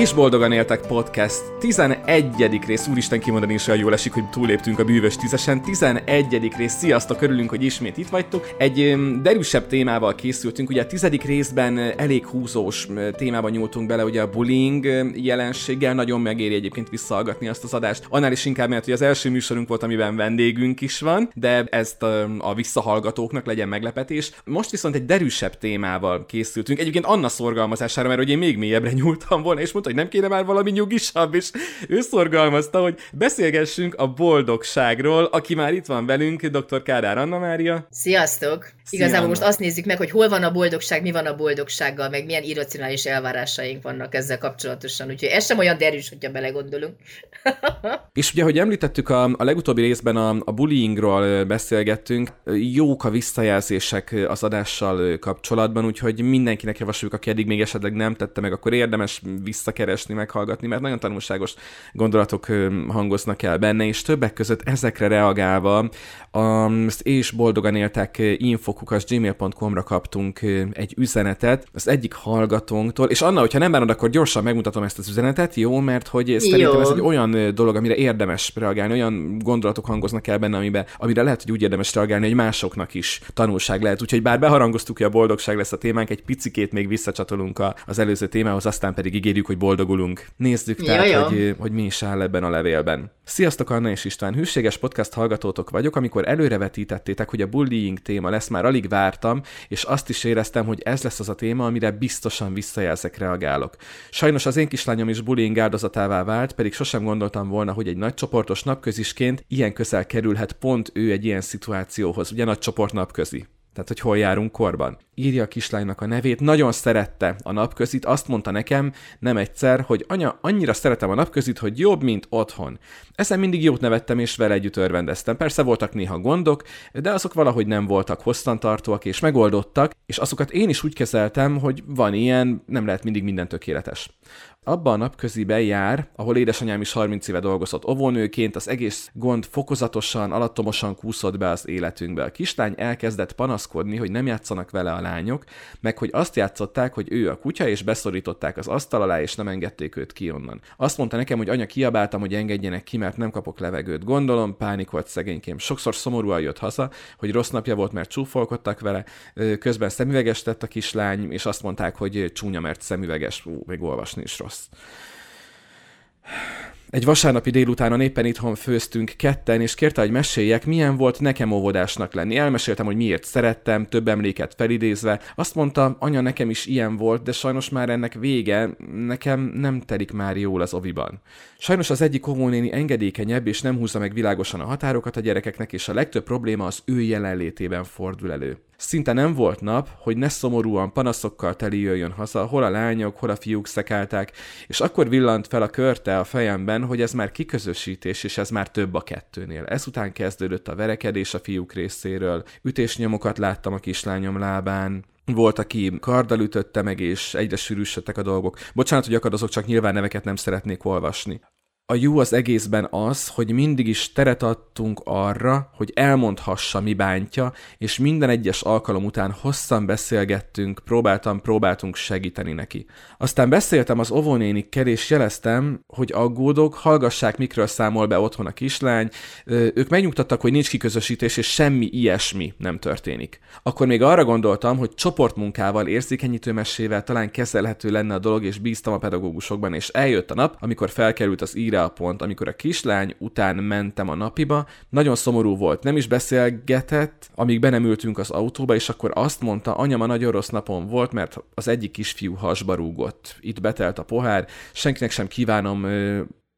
És boldogan éltek podcast 11. rész, úristen kimondani is olyan jól esik, hogy túléptünk a bűvös tízesen. 11. rész, sziasztok, örülünk, hogy ismét itt vagytok. Egy derűsebb témával készültünk, ugye a tizedik részben elég húzós témában nyúltunk bele, ugye a bullying jelenséggel, nagyon megéri egyébként visszahallgatni azt az adást. Annál is inkább, mert hogy az első műsorunk volt, amiben vendégünk is van, de ezt a visszahallgatóknak legyen meglepetés. Most viszont egy derűsebb témával készültünk. Egyébként Anna szorgalmazására, mert hogy én még mélyebbre nyúltam volna, és mondta, hogy nem kéne már valami nyugisabb, és ő szorgalmazta, hogy beszélgessünk a boldogságról, aki már itt van velünk, dr. Kádár Anna Mária. Sziasztok! Szia, Igazából Anna. most azt nézzük meg, hogy hol van a boldogság, mi van a boldogsággal, meg milyen irracionális elvárásaink vannak ezzel kapcsolatosan, úgyhogy ez sem olyan derűs, hogyha belegondolunk. és ugye, hogy említettük, a, a legutóbbi részben a, a bullyingról beszélgettünk, jók a visszajelzések az adással kapcsolatban, úgyhogy mindenkinek javasoljuk, aki eddig még esetleg nem tette meg, akkor érdemes vissza visszakeresni, meghallgatni, mert nagyon tanulságos gondolatok hangoznak el benne, és többek között ezekre reagálva azt és boldogan éltek infokukas gmail.com-ra kaptunk egy üzenetet az egyik hallgatónktól, és Anna, hogyha nem bánod, akkor gyorsan megmutatom ezt az üzenetet, jó? Mert hogy szerintem ez egy olyan dolog, amire érdemes reagálni, olyan gondolatok hangoznak el benne, amiben, amire lehet, hogy úgy érdemes reagálni, hogy másoknak is tanulság lehet. Úgyhogy bár beharangoztuk, hogy a boldogság lesz a témánk, egy picikét még visszacsatolunk az előző témához, aztán pedig ígérjük, hogy boldogulunk. Nézzük tehát, ja, hogy, hogy mi is áll ebben a levélben. Sziasztok, Anna és István! Hűséges podcast hallgatótok vagyok, amikor előrevetítettétek, hogy a bullying téma lesz, már alig vártam, és azt is éreztem, hogy ez lesz az a téma, amire biztosan visszajelzek, reagálok. Sajnos az én kislányom is bullying áldozatává vált, pedig sosem gondoltam volna, hogy egy nagy csoportos napközisként ilyen közel kerülhet pont ő egy ilyen szituációhoz, ugye nagy csoport napközi. Tehát, hogy hol járunk korban. Írja a kislánynak a nevét, nagyon szerette a napközit, azt mondta nekem nem egyszer, hogy anya, annyira szeretem a napközit, hogy jobb, mint otthon. Ezen mindig jót nevettem, és vele együtt örvendeztem. Persze voltak néha gondok, de azok valahogy nem voltak hosszantartóak, és megoldottak, és azokat én is úgy kezeltem, hogy van ilyen, nem lehet mindig minden tökéletes. Abba a napközibe jár, ahol édesanyám is 30 éve dolgozott óvónőként, az egész gond fokozatosan, alattomosan kúszott be az életünkbe. A kislány elkezdett panaszkodni, hogy nem játszanak vele a lányok, meg hogy azt játszották, hogy ő a kutya, és beszorították az asztal alá, és nem engedték őt ki onnan. Azt mondta nekem, hogy anya kiabáltam, hogy engedjenek ki, mert nem kapok levegőt. Gondolom, pánikolt szegénykém. Sokszor szomorúan jött haza, hogy rossz napja volt, mert csúfolkodtak vele, közben szemüveges tett a kislány, és azt mondták, hogy csúnya, mert szemüveges, ú, még olvasni is rossz rossz. Egy vasárnapi délutánon éppen itthon főztünk ketten, és kérte, hogy meséljek, milyen volt nekem óvodásnak lenni. Elmeséltem, hogy miért szerettem, több emléket felidézve. Azt mondta, anya, nekem is ilyen volt, de sajnos már ennek vége, nekem nem telik már jól az oviban. Sajnos az egyik óvónéni engedékenyebb, és nem húzza meg világosan a határokat a gyerekeknek, és a legtöbb probléma az ő jelenlétében fordul elő. Szinte nem volt nap, hogy ne szomorúan panaszokkal teli jöjjön haza, hol a lányok, hol a fiúk szekálták, és akkor villant fel a körte a fejemben, hogy ez már kiközösítés, és ez már több a kettőnél. Ezután kezdődött a verekedés a fiúk részéről, ütésnyomokat láttam a kislányom lábán, volt, aki karddal ütötte meg, és egyre sűrűsödtek a dolgok. Bocsánat, hogy akadozok, csak nyilván neveket nem szeretnék olvasni a jó az egészben az, hogy mindig is teret adtunk arra, hogy elmondhassa, mi bántja, és minden egyes alkalom után hosszan beszélgettünk, próbáltam, próbáltunk segíteni neki. Aztán beszéltem az óvónénikkel, és jeleztem, hogy aggódok, hallgassák, mikről számol be otthon a kislány. Ők megnyugtattak, hogy nincs kiközösítés, és semmi ilyesmi nem történik. Akkor még arra gondoltam, hogy csoportmunkával, érzékenyítő mesével talán kezelhető lenne a dolog, és bíztam a pedagógusokban, és eljött a nap, amikor felkerült az írás a pont, amikor a kislány után mentem a napiba, nagyon szomorú volt, nem is beszélgetett, amíg be nem ültünk az autóba, és akkor azt mondta, anya, ma nagyon rossz napom volt, mert az egyik kisfiú hasba rúgott. Itt betelt a pohár, senkinek sem kívánom,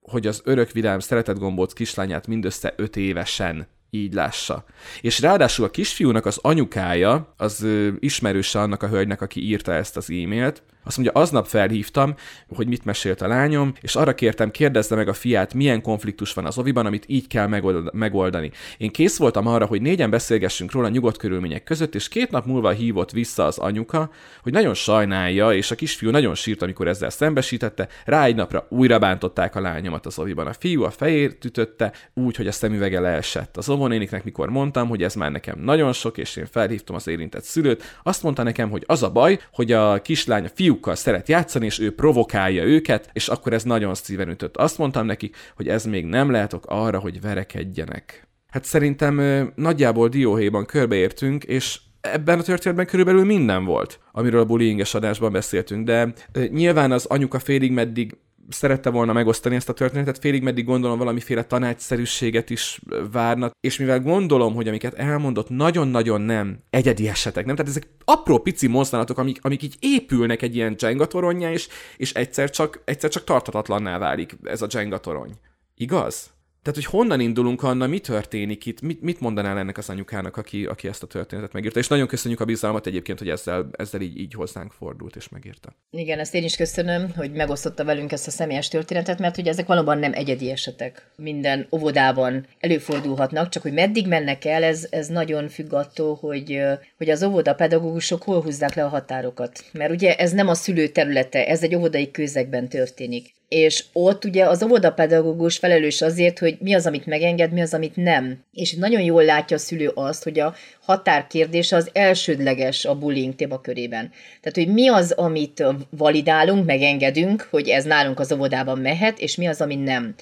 hogy az örök vidám szeretett gombóc kislányát mindössze öt évesen így lássa. És ráadásul a kisfiúnak az anyukája, az ismerőse annak a hölgynek, aki írta ezt az e-mailt, azt mondja, aznap felhívtam, hogy mit mesélt a lányom, és arra kértem, kérdezze meg a fiát, milyen konfliktus van az oviban, amit így kell megoldani. Én kész voltam arra, hogy négyen beszélgessünk róla nyugodt körülmények között, és két nap múlva hívott vissza az anyuka, hogy nagyon sajnálja, és a kisfiú nagyon sírt, amikor ezzel szembesítette, rá egy napra újra bántották a lányomat az oviban. A fiú a fejét ütötte, úgy, hogy a szemüvege leesett. Az óvónéniknek, mikor mondtam, hogy ez már nekem nagyon sok, és én felhívtam az érintett szülőt, azt mondta nekem, hogy az a baj, hogy a kislány a fiú fiúkkal szeret játszani, és ő provokálja őket, és akkor ez nagyon szíven ütött. Azt mondtam neki, hogy ez még nem lehetok arra, hogy verekedjenek. Hát szerintem nagyjából dióhéjban körbeértünk, és ebben a történetben körülbelül minden volt, amiről a bullyinges adásban beszéltünk, de nyilván az anyuka félig meddig szerette volna megosztani ezt a történetet, félig meddig gondolom valamiféle tanácsszerűséget is várnak, és mivel gondolom, hogy amiket elmondott nagyon-nagyon nem egyedi esetek, nem? Tehát ezek apró pici mozdulatok, amik, amik így épülnek egy ilyen Jenga toronnyá, és, és egyszer, csak, egyszer csak tartatatlanná válik ez a Jenga torony. Igaz? Tehát, hogy honnan indulunk, Anna, mi történik itt, mit, mit mondanál ennek az anyukának, aki, aki ezt a történetet megírta? És nagyon köszönjük a bizalmat egyébként, hogy ezzel, ezzel így, így hozzánk fordult és megírta. Igen, ezt én is köszönöm, hogy megosztotta velünk ezt a személyes történetet, mert ugye ezek valóban nem egyedi esetek. Minden óvodában előfordulhatnak, csak hogy meddig mennek el, ez, ez nagyon függ attól, hogy, hogy az óvoda pedagógusok hol húzzák le a határokat. Mert ugye ez nem a szülő területe, ez egy óvodai közegben történik és ott ugye az óvodapedagógus felelős azért, hogy mi az, amit megenged, mi az, amit nem. És nagyon jól látja a szülő azt, hogy a határkérdés az elsődleges a bullying témakörében. Tehát, hogy mi az, amit validálunk, megengedünk, hogy ez nálunk az óvodában mehet, és mi az, ami nem.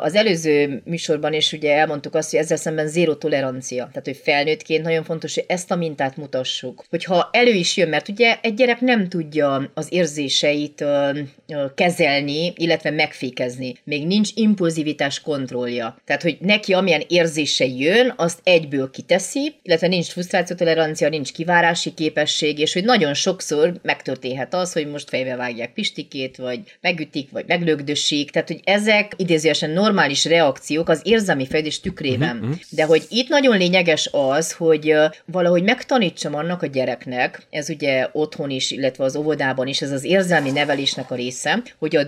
Az előző műsorban is ugye elmondtuk azt, hogy ezzel szemben zéró tolerancia. Tehát, hogy felnőttként nagyon fontos, hogy ezt a mintát mutassuk. Hogyha elő is jön, mert ugye egy gyerek nem tudja az érzéseit kezelni, illetve megfékezni. Még nincs impulzivitás kontrollja. Tehát, hogy neki amilyen érzése jön, azt egyből kiteszi, illetve nincs frusztrációtolerancia, nincs kivárási képesség, és hogy nagyon sokszor megtörténhet az, hogy most fejbe vágják Pistikét, vagy megütik, vagy meglögdösik, tehát hogy ezek idézőesen normális reakciók az érzelmi fejlődés tükrében. Uh-huh, uh-huh. De hogy itt nagyon lényeges az, hogy valahogy megtanítsam annak a gyereknek, ez ugye otthon is, illetve az óvodában is, ez az érzelmi nevelésnek a része, hogy a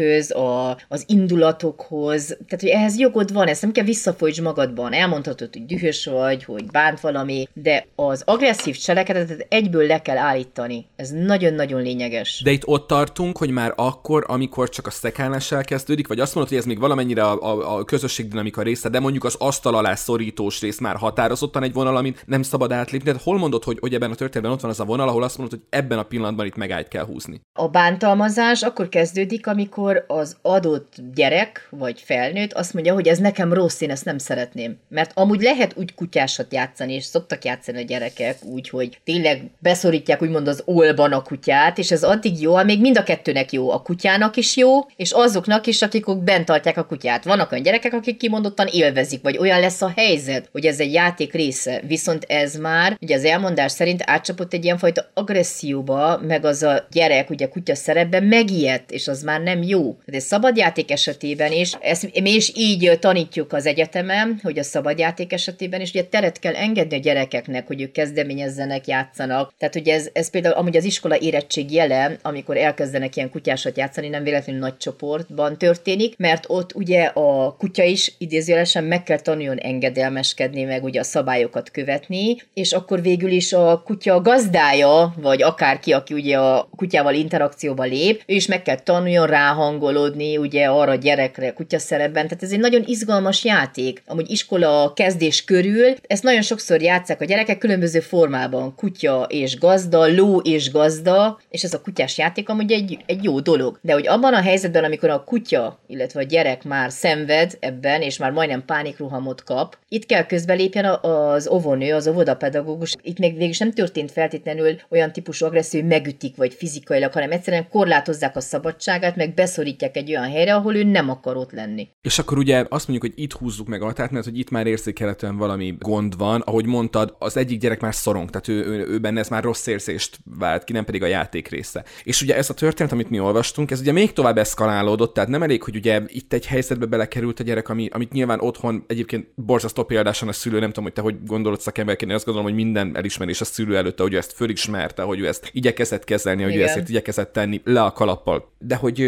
dühöz, a, az indulatokhoz, tehát hogy ehhez jogod van, ezt nem kell visszafolytsd magadban. Elmondhatod, hogy dühös vagy, hogy bánt valami, valami, de az agresszív cselekedetet egyből le kell állítani. Ez nagyon-nagyon lényeges. De itt ott tartunk, hogy már akkor, amikor csak a szekálás elkezdődik, vagy azt mondod, hogy ez még valamennyire a, a, a közösségdinamika része, de mondjuk az asztal alá szorítós rész már határozottan egy vonal, amit nem szabad átlépni. Tehát hol mondod, hogy, hogy ebben a történetben ott van az a vonal, ahol azt mondod, hogy ebben a pillanatban itt megállt kell húzni? A bántalmazás akkor kezdődik, amikor az adott gyerek vagy felnőtt azt mondja, hogy ez nekem rossz, én ezt nem szeretném. Mert amúgy lehet úgy kutyásat játszani, és szoktak játszani a gyerekek úgy, hogy tényleg beszorítják úgymond az olban a kutyát, és ez addig jó, még mind a kettőnek jó. A kutyának is jó, és azoknak is, akik bent tartják a kutyát. Vannak olyan gyerekek, akik kimondottan élvezik, vagy olyan lesz a helyzet, hogy ez egy játék része. Viszont ez már, ugye az elmondás szerint átcsapott egy ilyenfajta agresszióba, meg az a gyerek, ugye kutya szerepben megijedt, és az már nem jó. De egy szabadjáték esetében is, ezt mi is így tanítjuk az egyetemen, hogy a szabadjáték esetében is ugye teret kell engedni a gyerekeknek, hogy ők kezdeményezzenek, játszanak. Tehát ugye ez, ez például amúgy az iskola érettség jele, amikor elkezdenek ilyen kutyásat játszani, nem véletlenül nagy csoportban történik, mert ott ugye a kutya is idézőjelesen meg kell tanuljon engedelmeskedni, meg ugye a szabályokat követni, és akkor végül is a kutya gazdája, vagy akárki, aki ugye a kutyával interakcióba lép, ő is meg kell tanuljon ráhangolódni ugye arra gyerekre kutya szerepben. Tehát ez egy nagyon izgalmas játék. Amúgy iskola kezdés körül, ezt nagyon sokszor játszák a gyerekek különböző formában, kutya és gazda, ló és gazda, és ez a kutyás játék amúgy egy, egy jó dolog. De hogy abban a helyzetben, amikor a kutya, illetve a gyerek már szenved ebben, és már majdnem pánikruhamot kap, itt kell közbelépjen az óvónő, az óvodapedagógus. Itt még végül nem történt feltétlenül olyan típusú agresszió, hogy megütik, vagy fizikailag, hanem egyszerűen korlátozzák a szabadságát, meg beszorítják egy olyan helyre, ahol ő nem akar ott lenni. És akkor ugye azt mondjuk, hogy itt húzzuk meg a határt, mert hogy itt már érzékelhetően valami gond van, ahogy mondtad, az egyik gyerek már szorong, tehát ő, ő, ő benne ez már rossz érzést vált ki, nem pedig a játék része. És ugye ez a történet, amit mi olvastunk, ez ugye még tovább eszkalálódott, tehát nem elég, hogy ugye itt egy helyzetbe belekerült a gyerek, ami, amit nyilván otthon egyébként borzasztó példásan a szülő, nem tudom, hogy te hogy gondolod szakemberként, azt gondolom, hogy minden elismerés a szülő előtt, hogy ő ezt fölismerte, hogy ő ezt igyekezett kezelni, hogy Igen. ő ezt igyekezett tenni le a kalappal. De hogy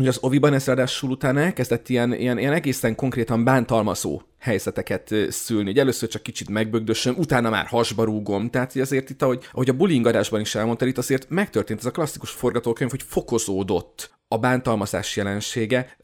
hogy az Oviban ez ráadásul utána elkezdett ilyen, ilyen, ilyen egészen konkrétan bántalmazó helyzeteket szülni. Ugye először csak kicsit megbögdösöm, utána már hasba rúgom. Tehát azért itt, ahogy, ahogy a bullying adásban is elmondta, itt azért megtörtént ez a klasszikus forgatókönyv, hogy fokozódott a bántalmazás jelensége.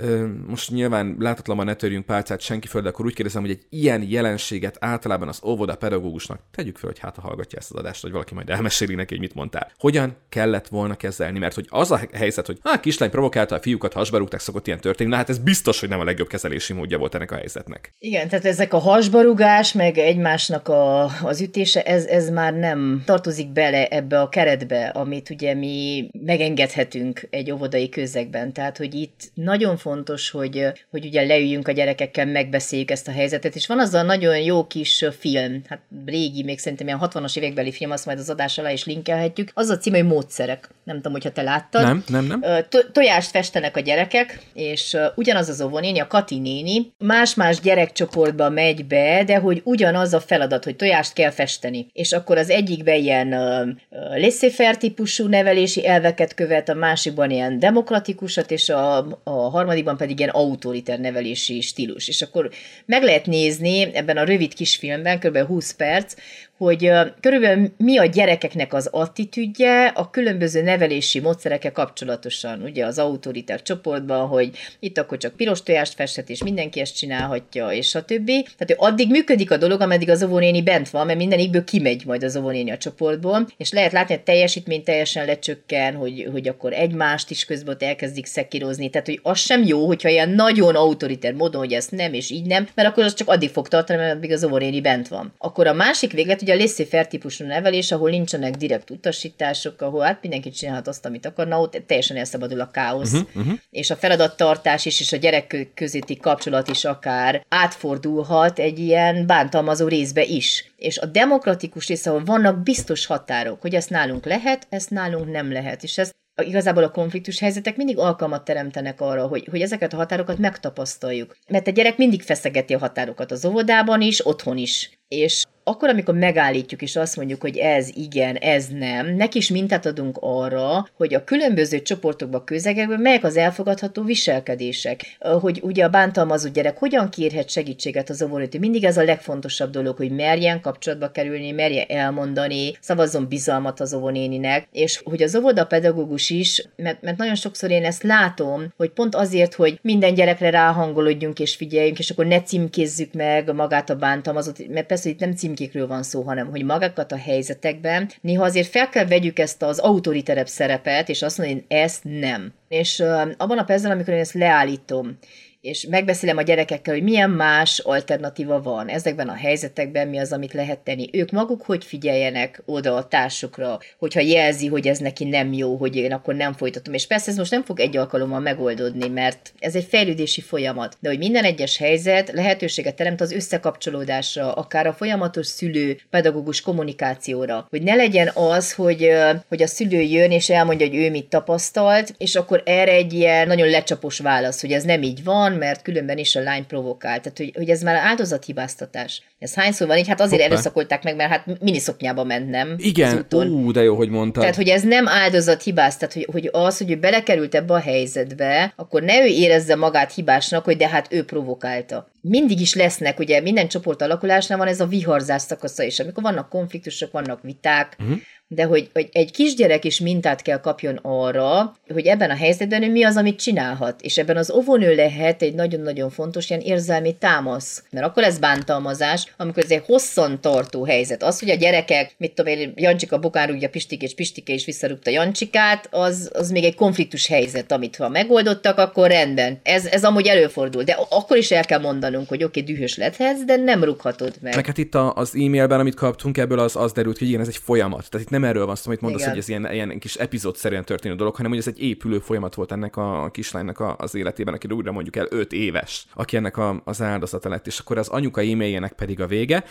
Most nyilván látatlanban ne törjünk pálcát senki föl, de akkor úgy kérdezem, hogy egy ilyen jelenséget általában az óvoda pedagógusnak tegyük fel, hogy hát ha hallgatja ezt az adást, hogy valaki majd elmeséli neki, hogy mit mondtál. Hogyan kellett volna kezelni? Mert hogy az a helyzet, hogy hát kislány provokálta a fiúkat, hasbarúgták, szokott ilyen történni, na hát ez biztos, hogy nem a legjobb kezelési módja volt ennek a helyzetnek. Igen, tehát ezek a hasbarugás, meg egymásnak a, az ütése, ez, ez már nem tartozik bele ebbe a keretbe, amit ugye mi megengedhetünk egy óvodai közegben. Tehát, hogy itt nagyon fontos, hogy, hogy ugye leüljünk a gyerekekkel, megbeszéljük ezt a helyzetet, és van az a nagyon jó kis film, hát régi, még szerintem ilyen 60-as évekbeli film, azt majd az adás alá is linkelhetjük, az a cím, hogy módszerek. Nem tudom, hogyha te láttad. Nem, nem, nem. To- tojást festenek a gyerekek, és ugyanaz az óvónéni, a Kati néni, más-más gyerekcsoportba megy be, de hogy ugyanaz a feladat, hogy tojást kell festeni. És akkor az egyikben ilyen uh, laissez típusú nevelési elveket követ, a másikban ilyen demokratikusat, és a, a harmadikban pedig ilyen autoriter nevelési stílus. És akkor meg lehet nézni ebben a rövid kisfilmben, kb. 20 perc, hogy körülbelül mi a gyerekeknek az attitűdje a különböző nevelési módszerekkel kapcsolatosan, ugye az autoriter csoportban, hogy itt akkor csak piros tojást festhet, és mindenki ezt csinálhatja, és a többi. Tehát hogy addig működik a dolog, ameddig az óvónéni bent van, mert mindenikből kimegy majd az óvónéni a csoportból, és lehet látni, hogy teljesítmény teljesen lecsökken, hogy, hogy akkor egymást is közben ott elkezdik szekírozni. Tehát, hogy az sem jó, hogyha ilyen nagyon autoriter módon, hogy ezt nem, és így nem, mert akkor az csak addig fog tartani, mert addig az óvónéni bent van. Akkor a másik véglet, ugye a laissez típusú nevelés, ahol nincsenek direkt utasítások, ahol hát mindenki csinálhat azt, amit akarna, ott teljesen elszabadul a káosz. Uh-huh, uh-huh. És a feladattartás is, és a gyerek közötti kapcsolat is akár átfordulhat egy ilyen bántalmazó részbe is. És a demokratikus rész, ahol vannak biztos határok, hogy ezt nálunk lehet, ezt nálunk nem lehet. És ez igazából a konfliktus helyzetek mindig alkalmat teremtenek arra, hogy, hogy ezeket a határokat megtapasztaljuk. Mert a gyerek mindig feszegeti a határokat az óvodában is, otthon is. És akkor, amikor megállítjuk és azt mondjuk, hogy ez igen, ez nem, neki is mintát adunk arra, hogy a különböző csoportokban, közegekben melyek az elfogadható viselkedések. Hogy ugye a bántalmazó gyerek hogyan kérhet segítséget az óvónőtől. Mindig ez a legfontosabb dolog, hogy merjen kapcsolatba kerülni, merje elmondani, szavazzon bizalmat az óvónéninek, és hogy az óvoda pedagógus is, mert, mert nagyon sokszor én ezt látom, hogy pont azért, hogy minden gyerekre ráhangolódjunk és figyeljünk, és akkor ne címkézzük meg magát a bántalmazót, mert persze itt nem cím címkékről van szó, hanem hogy magákat a helyzetekben néha azért fel kell vegyük ezt az autoriterebb szerepet, és azt mondani, hogy ezt nem. És abban a percben, amikor én ezt leállítom, és megbeszélem a gyerekekkel, hogy milyen más alternatíva van ezekben a helyzetekben, mi az, amit lehet tenni. Ők maguk hogy figyeljenek oda a társukra, hogyha jelzi, hogy ez neki nem jó, hogy én akkor nem folytatom. És persze ez most nem fog egy alkalommal megoldódni, mert ez egy fejlődési folyamat. De hogy minden egyes helyzet lehetőséget teremt az összekapcsolódásra, akár a folyamatos szülő pedagógus kommunikációra. Hogy ne legyen az, hogy, hogy a szülő jön és elmondja, hogy ő mit tapasztalt, és akkor erre egy ilyen nagyon lecsapos válasz, hogy ez nem így van, mert különben is a lány provokál. Tehát, hogy, hogy ez már áldozathibáztatás. Ez hányszor van így? Hát azért Hoppá. erőszakolták meg, mert hát miniszoknyába ment, nem? Igen, ú, de jó, hogy mondtad. Tehát, hogy ez nem áldozathibáz, tehát, hogy, hogy az, hogy ő belekerült ebbe a helyzetbe, akkor ne ő érezze magát hibásnak, hogy de hát ő provokálta. Mindig is lesznek, ugye minden csoport alakulásnál van ez a viharzás szakasza is, amikor vannak konfliktusok, vannak viták, uh-huh de hogy, hogy egy kisgyerek is mintát kell kapjon arra, hogy ebben a helyzetben ő mi az, amit csinálhat. És ebben az óvónő lehet egy nagyon-nagyon fontos ilyen érzelmi támasz. Mert akkor ez bántalmazás, amikor ez egy hosszan tartó helyzet. Az, hogy a gyerekek, mit tudom én, Jancsika bokán rúgja Pistike, és Pistike is visszarúgta Jancsikát, az, az még egy konfliktus helyzet, amit ha megoldottak, akkor rendben. Ez, ez amúgy előfordul. De akkor is el kell mondanunk, hogy oké, okay, dühös lehetsz, de nem rúghatod meg. Meg hát itt az e-mailben, amit kaptunk ebből, az, az derült, hogy igen, ez egy folyamat. Tehát itt nem erről van szó, amit mondasz, Igen. hogy ez ilyen, ilyen kis epizódszerűen történő dolog, hanem hogy ez egy épülő folyamat volt ennek a kislánynak a, az életében, aki újra mondjuk el 5 éves, aki ennek a, az áldozata lett, és akkor az anyuka e-mailjének pedig a vége.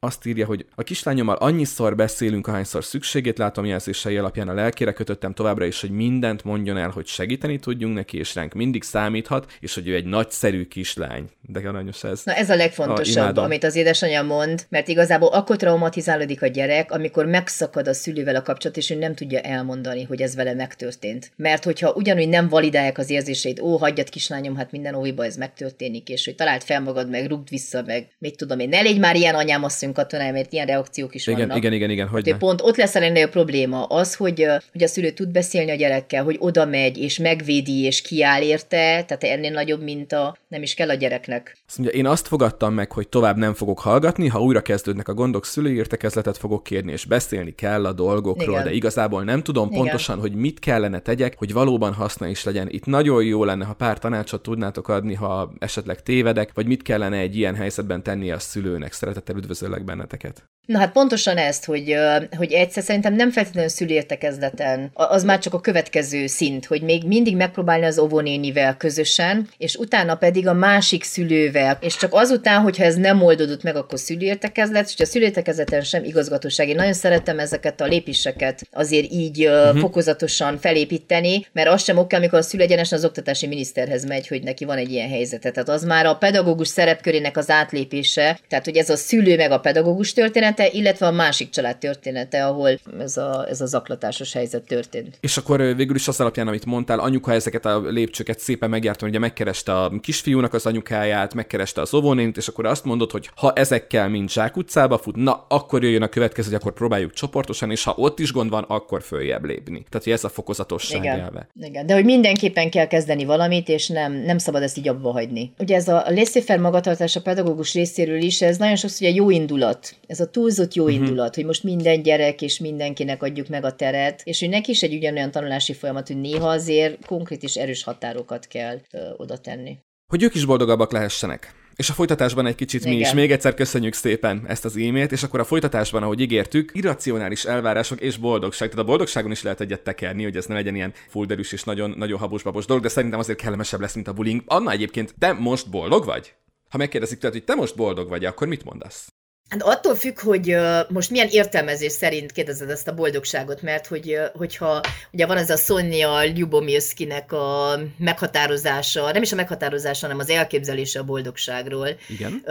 Azt írja, hogy a kislányommal annyiszor beszélünk, ahányszor szükségét látom jelzései alapján a lelkére kötöttem továbbra is, hogy mindent mondjon el, hogy segíteni tudjunk neki, és ránk mindig számíthat, és hogy ő egy nagyszerű kislány. De aranyos ez. Na ez a legfontosabb, a, amit az édesanyja mond, mert igazából akkor traumatizálódik a gyerek, amikor megszakad a szülővel a kapcsolat, és ő nem tudja elmondani, hogy ez vele megtörtént. Mert hogyha ugyanúgy nem validálják az érzéseit, ó, hagyjad kislányom, hát minden óviba ez megtörténik, és hogy talált fel magad, meg rúgd vissza, meg mit tudom én, ne légy már ilyen anyám asszony katonái, mert ilyen reakciók is igen, vannak. Igen, igen, igen, hogy hát, pont ott lesz a legnagyobb probléma az, hogy, hogy a szülő tud beszélni a gyerekkel, hogy oda megy, és megvédi, és kiáll érte, tehát ennél nagyobb minta nem is kell a gyereknek. Azt mondja, én azt fogadtam meg, hogy tovább nem fogok hallgatni, ha újra kezdődnek a gondok, szülőértekezletet fogok kérni, és beszélni kell a dolgokról, Igen. de igazából nem tudom Igen. pontosan, hogy mit kellene tegyek, hogy valóban haszna is legyen. Itt nagyon jó lenne, ha pár tanácsot tudnátok adni, ha esetleg tévedek, vagy mit kellene egy ilyen helyzetben tenni a szülőnek. Szeretettel üdvözöllek benneteket. Na hát pontosan ezt, hogy, hogy egyszer szerintem nem feltétlenül szülértekezleten, az már csak a következő szint, hogy még mindig megpróbálni az óvónénivel közösen, és utána pedig a másik szülővel, és csak azután, hogyha ez nem oldódott meg, akkor szülértekezlet, és a szülértekezleten sem igazgatóság. Én nagyon szeretem ezeket a lépéseket azért így uh-huh. fokozatosan felépíteni, mert az sem oké, amikor a szülő egyenesen az oktatási miniszterhez megy, hogy neki van egy ilyen helyzete. Tehát az már a pedagógus szerepkörének az átlépése, tehát hogy ez a szülő meg a pedagógus történet, története, illetve a másik család története, ahol ez a, ez a zaklatásos helyzet történt. És akkor végül is az alapján, amit mondtál, anyuka ezeket a lépcsőket szépen megjártam, ugye megkereste a kisfiúnak az anyukáját, megkereste az óvónént, és akkor azt mondod, hogy ha ezekkel mind utcába fut, na akkor jöjjön a következő, hogy akkor próbáljuk csoportosan, és ha ott is gond van, akkor följebb lépni. Tehát, hogy ez a fokozatosság Igen. elve. Igen, de hogy mindenképpen kell kezdeni valamit, és nem, nem szabad ezt így abba hagyni. Ugye ez a laissez magatartás a pedagógus részéről is, ez nagyon sokszor ugye jó indulat. Ez a túl túlzott jó uh-huh. indulat, hogy most minden gyerek és mindenkinek adjuk meg a teret, és hogy neki is egy ugyanolyan tanulási folyamat, hogy néha azért konkrét és erős határokat kell ö, oda tenni. Hogy ők is boldogabbak lehessenek. És a folytatásban egy kicsit Igen. mi is. Még egyszer köszönjük szépen ezt az e-mailt, és akkor a folytatásban, ahogy ígértük, irracionális elvárások és boldogság. Tehát a boldogságon is lehet egyet tekerni, hogy ez ne legyen ilyen fulderűs és nagyon, nagyon habos-babos dolog, de szerintem azért kellemesebb lesz, mint a bullying. Anna egyébként, te most boldog vagy? Ha megkérdezik tőled, hogy te most boldog vagy, akkor mit mondasz? Hát attól függ, hogy most milyen értelmezés szerint kérdezed ezt a boldogságot, mert hogy, hogyha ugye van ez a Sonja Lyubomirskinek a meghatározása, nem is a meghatározása, hanem az elképzelése a boldogságról. Igen.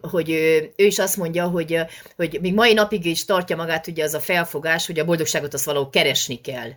Hogy ő, ő is azt mondja, hogy, hogy még mai napig is tartja magát ugye az a felfogás, hogy a boldogságot azt valahol keresni kell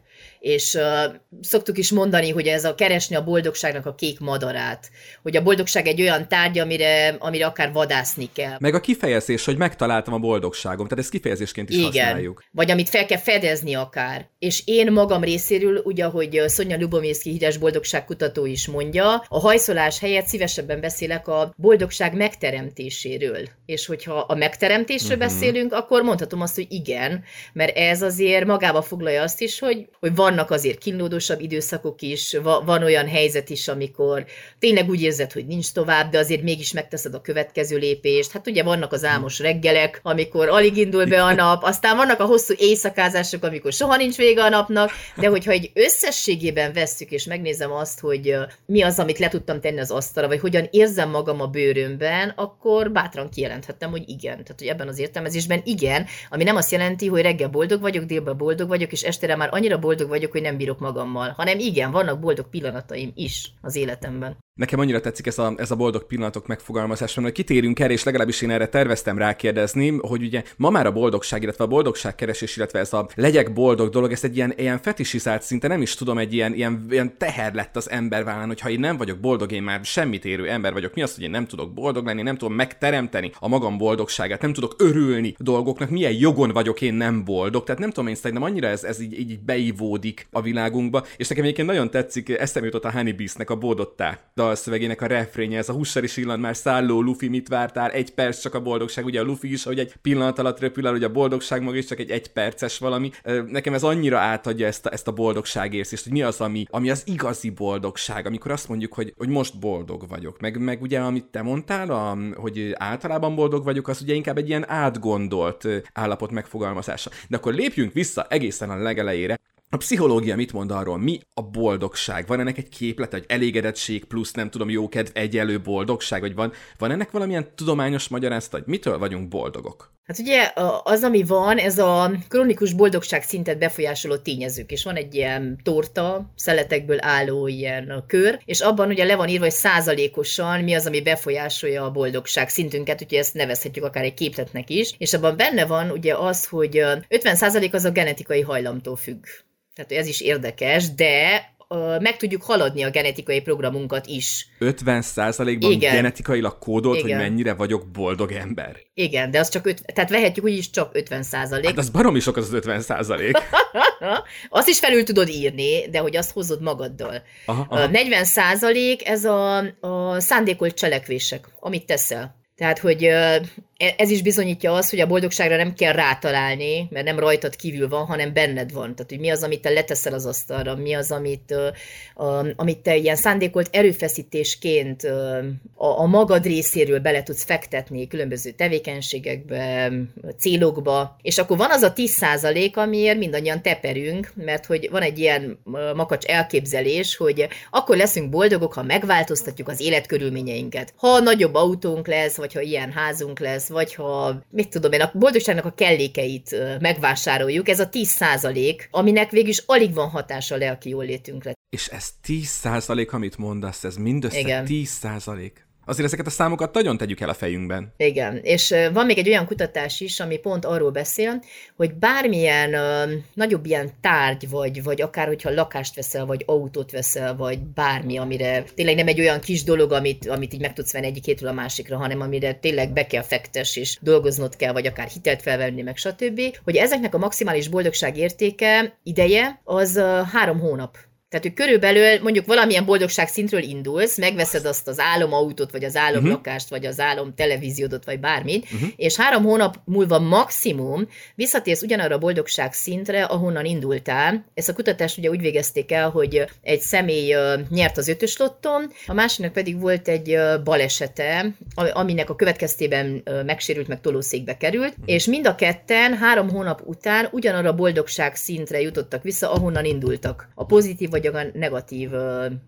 és uh, szoktuk is mondani, hogy ez a keresni a boldogságnak a kék madarát, hogy a boldogság egy olyan tárgy, amire, amire akár vadászni kell. Meg a kifejezés, hogy megtaláltam a boldogságom, tehát ezt kifejezésként is Igen. használjuk. Vagy amit fel kell fedezni akár. És én magam részéről, ugye, ahogy Szonya Lubomirski híres boldogságkutató is mondja, a hajszolás helyett szívesebben beszélek a boldogság megteremtéséről. És hogyha a megteremtésről uh-huh. beszélünk, akkor mondhatom azt, hogy igen, mert ez azért magába foglalja azt is, hogy, hogy van vannak azért kínlódósabb időszakok is, van olyan helyzet is, amikor tényleg úgy érzed, hogy nincs tovább, de azért mégis megteszed a következő lépést. Hát ugye vannak az álmos reggelek, amikor alig indul be a nap, aztán vannak a hosszú éjszakázások, amikor soha nincs vége a napnak, de hogyha egy összességében vesszük, és megnézem azt, hogy mi az, amit le tudtam tenni az asztalra, vagy hogyan érzem magam a bőrömben, akkor bátran kijelenthettem, hogy igen. Tehát, hogy ebben az értelmezésben igen, ami nem azt jelenti, hogy reggel boldog vagyok, délben boldog vagyok, és estére már annyira boldog vagyok, hogy nem bírok magammal, hanem igen, vannak boldog pillanataim is az életemben. Nekem annyira tetszik ez a, ez a boldog pillanatok megfogalmazása, hogy kitérünk erre, és legalábbis én erre terveztem rákérdezni, hogy ugye ma már a boldogság, illetve a boldogságkeresés, illetve ez a legyek boldog dolog, ez egy ilyen, ilyen fetisizált szinte, nem is tudom, egy ilyen, ilyen, ilyen teher lett az ember vállán, hogy ha én nem vagyok boldog, én már semmit érő ember vagyok. Mi az, hogy én nem tudok boldog lenni, nem tudom megteremteni a magam boldogságát, nem tudok örülni dolgoknak, milyen jogon vagyok én nem boldog. Tehát nem tudom, én szerintem annyira ez, ez így, így beivódik a világunkba, és nekem egyébként nagyon tetszik, eszembe jutott a Honeybeast-nek a Bódottá dalszövegének a refrénye, ez a hussar is illant már szálló, Luffy, mit vártál, egy perc csak a boldogság, ugye a Luffy is, hogy egy pillanat alatt repül el, hogy a boldogság maga is csak egy egy perces valami. Nekem ez annyira átadja ezt a, ezt a boldogság érzést, hogy mi az, ami, ami az igazi boldogság, amikor azt mondjuk, hogy, hogy most boldog vagyok. Meg, meg ugye, amit te mondtál, a, hogy általában boldog vagyok, az ugye inkább egy ilyen átgondolt állapot megfogalmazása. De akkor lépjünk vissza egészen a legelejére, A pszichológia mit mond arról? Mi a boldogság? Van ennek egy képlet, egy elégedettség plusz, nem tudom, jókedv, egyelő boldogság? Vagy van, van ennek valamilyen tudományos magyarázat, hogy mitől vagyunk boldogok? Hát ugye az, ami van, ez a kronikus boldogság szintet befolyásoló tényezők, és van egy ilyen torta, szeletekből álló ilyen kör, és abban ugye le van írva, hogy százalékosan mi az, ami befolyásolja a boldogság szintünket, úgyhogy ezt nevezhetjük akár egy képletnek is, és abban benne van ugye az, hogy 50 százalék az a genetikai hajlamtól függ. Tehát ez is érdekes, de meg tudjuk haladni a genetikai programunkat is. 50%-ban Igen. genetikailag kódolt, Igen. hogy mennyire vagyok boldog ember. Igen, de az csak, öt, tehát vehetjük úgyis csak 50%. Hát az baromi sok az az 50%. azt is felül tudod írni, de hogy azt hozod magaddal. Aha, aha. 40% ez a, a szándékolt cselekvések, amit teszel. Tehát, hogy ez is bizonyítja azt, hogy a boldogságra nem kell rátalálni, mert nem rajtad kívül van, hanem benned van. Tehát, hogy mi az, amit te leteszel az asztalra, mi az, amit, amit te ilyen szándékolt erőfeszítésként a, a magad részéről bele tudsz fektetni különböző tevékenységekbe, célokba, és akkor van az a 10% amiért mindannyian teperünk, mert hogy van egy ilyen makacs elképzelés, hogy akkor leszünk boldogok, ha megváltoztatjuk az életkörülményeinket. Ha nagyobb autónk lesz, vagy ha ilyen házunk lesz, lesz, vagy ha, mit tudom én, a boldogságnak a kellékeit megvásároljuk, ez a 10 százalék, aminek végül is alig van hatása a lelki jólétünkre. És ez 10 százalék, amit mondasz, ez mindössze Igen. 10 százalék. Azért ezeket a számokat nagyon tegyük el a fejünkben. Igen, és van még egy olyan kutatás is, ami pont arról beszél, hogy bármilyen uh, nagyobb ilyen tárgy, vagy, vagy akár hogyha lakást veszel, vagy autót veszel, vagy bármi, amire tényleg nem egy olyan kis dolog, amit, amit így meg tudsz venni egyik hétről a másikra, hanem amire tényleg be kell fektes, és dolgoznod kell, vagy akár hitelt felvenni, meg stb., hogy ezeknek a maximális boldogság értéke, ideje, az három hónap. Tehát, hogy körülbelül mondjuk valamilyen boldogság szintről indulsz, megveszed azt az álomautót, vagy az álomlakást, uh-huh. vagy az álom televíziódot, vagy bármit, uh-huh. és három hónap múlva maximum visszatérsz ugyanarra a boldogság szintre, ahonnan indultál. Ezt a kutatást ugye úgy végezték el, hogy egy személy nyert az ötös lotton, a másiknak pedig volt egy balesete, aminek a következtében megsérült, meg tolószékbe került, uh-huh. és mind a ketten három hónap után ugyanarra a boldogság szintre jutottak vissza, ahonnan indultak. A pozitív vagy a negatív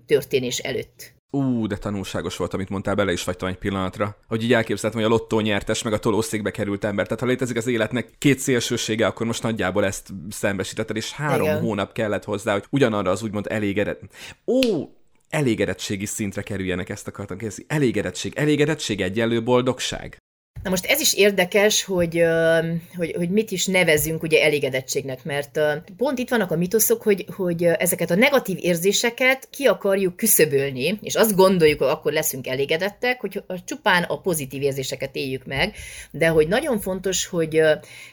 történés előtt. Ú, de tanulságos volt, amit mondtál, bele is fagytam egy pillanatra. Hogy így elképzeltem, hogy a lottó nyertes, meg a tolószékbe került ember. Tehát ha létezik az életnek két szélsősége, akkor most nagyjából ezt szembesítetted, és három Igen. hónap kellett hozzá, hogy ugyanarra az úgymond elégedett. Ó, elégedettségi szintre kerüljenek, ezt akartam kérdezni. Elégedettség. Elégedettség egyenlő boldogság? Na most ez is érdekes, hogy, hogy, hogy mit is nevezünk ugye elégedettségnek, mert pont itt vannak a mitoszok, hogy, hogy ezeket a negatív érzéseket ki akarjuk küszöbölni, és azt gondoljuk, hogy akkor leszünk elégedettek, hogy csupán a pozitív érzéseket éljük meg, de hogy nagyon fontos, hogy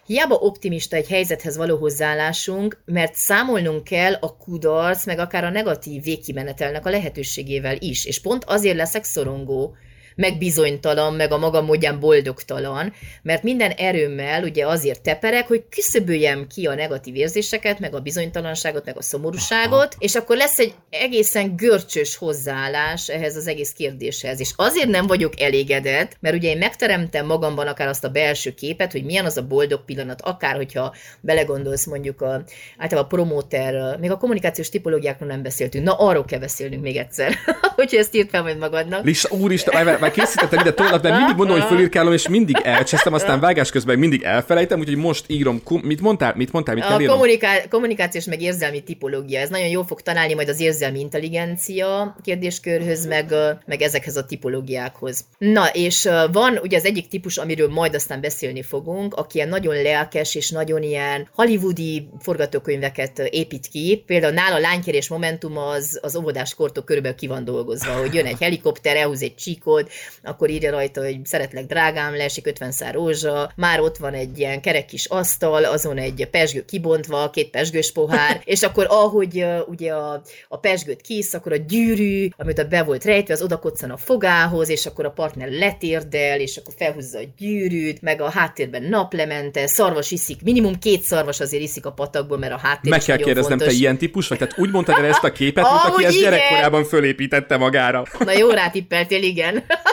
hiába optimista egy helyzethez való hozzáállásunk, mert számolnunk kell a kudarc, meg akár a negatív végkimenetelnek a lehetőségével is, és pont azért leszek szorongó, meg bizonytalan, meg a maga módján boldogtalan, mert minden erőmmel ugye azért teperek, hogy küszöböljem ki a negatív érzéseket, meg a bizonytalanságot, meg a szomorúságot, és akkor lesz egy egészen görcsös hozzáállás ehhez az egész kérdéshez. És azért nem vagyok elégedett, mert ugye én megteremtem magamban akár azt a belső képet, hogy milyen az a boldog pillanat, akár hogyha belegondolsz mondjuk a, általában a promóter, még a kommunikációs tipológiákról nem beszéltünk, na arról kell beszélnünk még egyszer, hogyha ezt írt fel majd magadnak. Lista, úristen, már készítettem ide tovább, de mindig mondom, hogy fölírkálom, és mindig elcsesztem, aztán vágás közben mindig elfelejtem, úgyhogy most írom. Mit mondtál? Mit mondtál? Mit kell a kommuniká- kommunikációs meg érzelmi tipológia. Ez nagyon jól fog találni majd az érzelmi intelligencia kérdéskörhöz, meg, meg ezekhez a tipológiákhoz. Na, és van ugye az egyik típus, amiről majd aztán beszélni fogunk, aki ilyen nagyon lelkes és nagyon ilyen hollywoodi forgatókönyveket épít ki. Például nála a lánykérés momentum az, az óvodás kortól körülbelül ki van dolgozva, hogy jön egy helikopter, elhúz egy csíkot, akkor írja rajta, hogy szeretlek drágám, leesik 50 szár rózsa, már ott van egy ilyen kerek kis asztal, azon egy pesgő kibontva, két pesgős pohár, és akkor ahogy ugye a, a pesgőt kisz, akkor a gyűrű, amit a be volt rejtve, az odakoccan a fogához, és akkor a partner letérdel, és akkor felhúzza a gyűrűt, meg a háttérben naplemente, szarvas iszik, minimum két szarvas azért iszik a patakból, mert a háttér Meg kell kérdeznem, fontos. te ilyen típus vagy? Tehát úgy mondtad el ezt a képet, mint aki ezt gyerekkorában fölépítette magára. Na jó, rátippeltél, igen.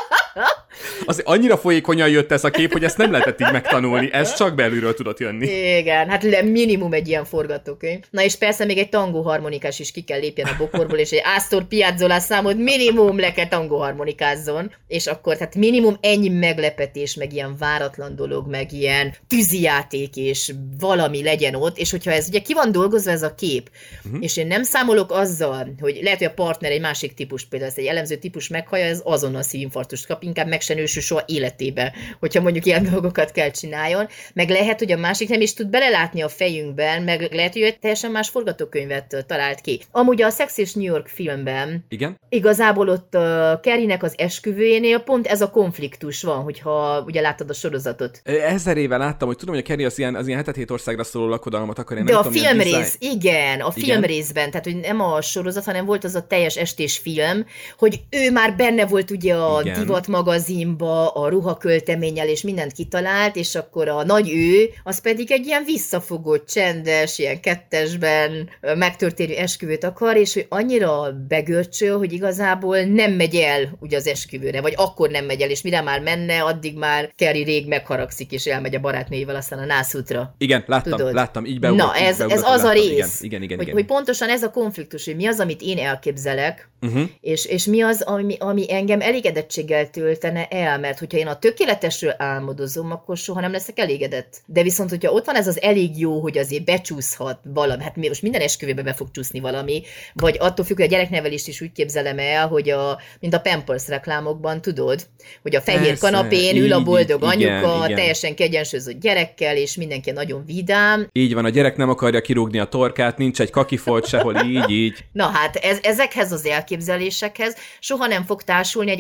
Az annyira folyékonyan jött ez a kép, hogy ezt nem lehetett így megtanulni, ez csak belülről tudott jönni. Igen, hát minimum egy ilyen forgatókönyv. Na és persze még egy tangó harmonikás is ki kell lépjen a bokorból, és egy Astor Piazzolla számot minimum le kell tangó harmonikázzon, és akkor tehát minimum ennyi meglepetés, meg ilyen váratlan dolog, meg ilyen tűzijáték, és valami legyen ott, és hogyha ez ugye ki van dolgozva ez a kép, uh-huh. és én nem számolok azzal, hogy lehet, hogy a partner egy másik típus, például ez egy elemző típus meghallja, ez azonnal szívinfarktust kap, inkább meg se nősül soha életébe, hogyha mondjuk ilyen dolgokat kell csináljon. Meg lehet, hogy a másik nem is tud belelátni a fejünkben, meg lehet, hogy teljesen más forgatókönyvet talált ki. Amúgy a Sex és New York filmben Igen? igazából ott uh, Kerrynek az esküvőjénél pont ez a konfliktus van, hogyha ugye láttad a sorozatot. Ezer éve láttam, hogy tudom, hogy a Kerry az ilyen, az ilyen hetet hét országra szóló lakodalmat akar. Én De nem a tudom, filmrész, igen, a filmrészben, tehát hogy nem a sorozat, hanem volt az a teljes estés film, hogy ő már benne volt ugye a Igen. divat magazinba, a ruhakölteménnyel és mindent kitalált, és akkor a nagy ő, az pedig egy ilyen visszafogott, csendes, ilyen kettesben megtörténő esküvőt akar, és hogy annyira begörcsöl, hogy igazából nem megy el ugye az esküvőre, vagy akkor nem megy el, és mire már menne, addig már Kerry rég megharagszik, és elmegy a barátnőivel aztán a nászútra. Igen, láttam, Tudod. láttam, így beugrott, Na, ez, ez beugrott, az a láttam. rész, Igen, igen, igen. hogy, igen. hogy pontosan ez a konfliktus, hogy mi az, amit én elképzelek, Uh-huh. és, és mi az, ami, ami engem elégedettséggel töltene el, mert hogyha én a tökéletesről álmodozom, akkor soha nem leszek elégedett. De viszont, hogyha ott van ez az elég jó, hogy azért becsúszhat valami, hát most minden esküvőbe be fog csúszni valami, vagy attól függ, hogy a gyereknevelést is úgy képzelem el, hogy a, mint a Pampers reklámokban, tudod, hogy a fehér Persze, kanapén így, ül a így, boldog igen, anyuka, igen. teljesen kiegyensúlyozott gyerekkel, és mindenki nagyon vidám, Így van, a gyerek nem akarja kirúgni a torkát, nincs egy kakifolt sehol, így, így. Na hát, ez, ezekhez az elképzelésekhez soha nem fog társulni egy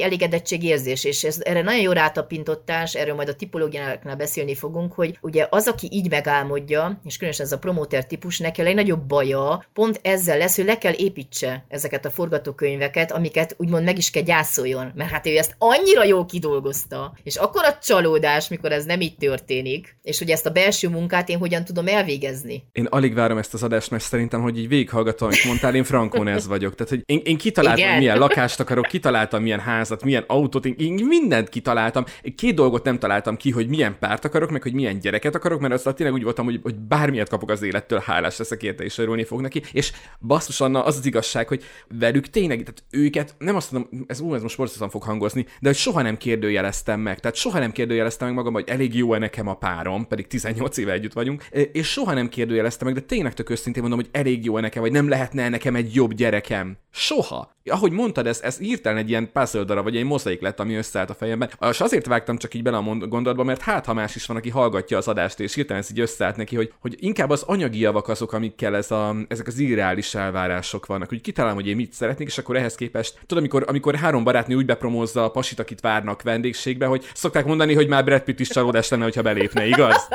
elégedettségérzés, és ez, erre nagyon jó rátapintottás, erről majd a tipológiáknál beszélni fogunk, hogy ugye az, aki így megálmodja, és különösen ez a promóter típus, neki a legnagyobb baja pont ezzel lesz, hogy le kell építse ezeket a forgatókönyveket, amiket úgymond meg is kell gyászoljon, mert hát ő ezt annyira jól kidolgozta, és akkor a csalódás, mikor ez nem így történik, és hogy ezt a belső munkát én hogyan tudom elvégezni. Én alig várom ezt az adást, mert szerintem, hogy így végighallgatom, amit mondtál, én Frankon ez vagyok. Tehát, hogy én, én kitaláltam, Igen. milyen lakást akarok, kitaláltam, milyen házat, milyen autót, én, én mindent kitaláltam. Két dolgot nem találtam ki, hogy milyen párt akarok, meg hogy milyen gyereket akarok, mert aztán tényleg úgy voltam, hogy, hogy bármilyet kapok az élettől, hálás leszek érte, és örülni fog neki. És basszus Anna, az az igazság, hogy velük tényleg, tehát őket, nem azt mondom, ez, ú, ez most borzasztóan fog hangozni, de hogy soha nem kérdőjeleztem meg. Tehát soha nem kérdőjeleztem meg magam, hogy elég jó-e nekem a párom, pedig 18 éve együtt vagyunk, és soha nem kérdőjeleztem meg, de tényleg tök őszintén mondom, hogy elég jó-e nekem, vagy nem lehetne nekem egy jobb gyerekem. Soha. Ahogy mondtad, ez, ez hirtelen egy ilyen puzzle darab, vagy egy mozaik lett, ami összeállt a fejemben. És azért vágtam csak így bele a gondolatba, mert hát ha más is van, aki hallgatja az adást, és hirtelen ez így összeállt neki, hogy, hogy inkább az anyagi javak azok, amikkel ez a, ezek az irreális elvárások vannak, hogy kitalálom, hogy én mit szeretnék, és akkor ehhez képest, tudod, amikor, amikor három barátnő úgy bepromózza a pasit, akit várnak vendégségbe, hogy szokták mondani, hogy már Brad Pitt is csalódás lenne, hogyha belépne, igaz?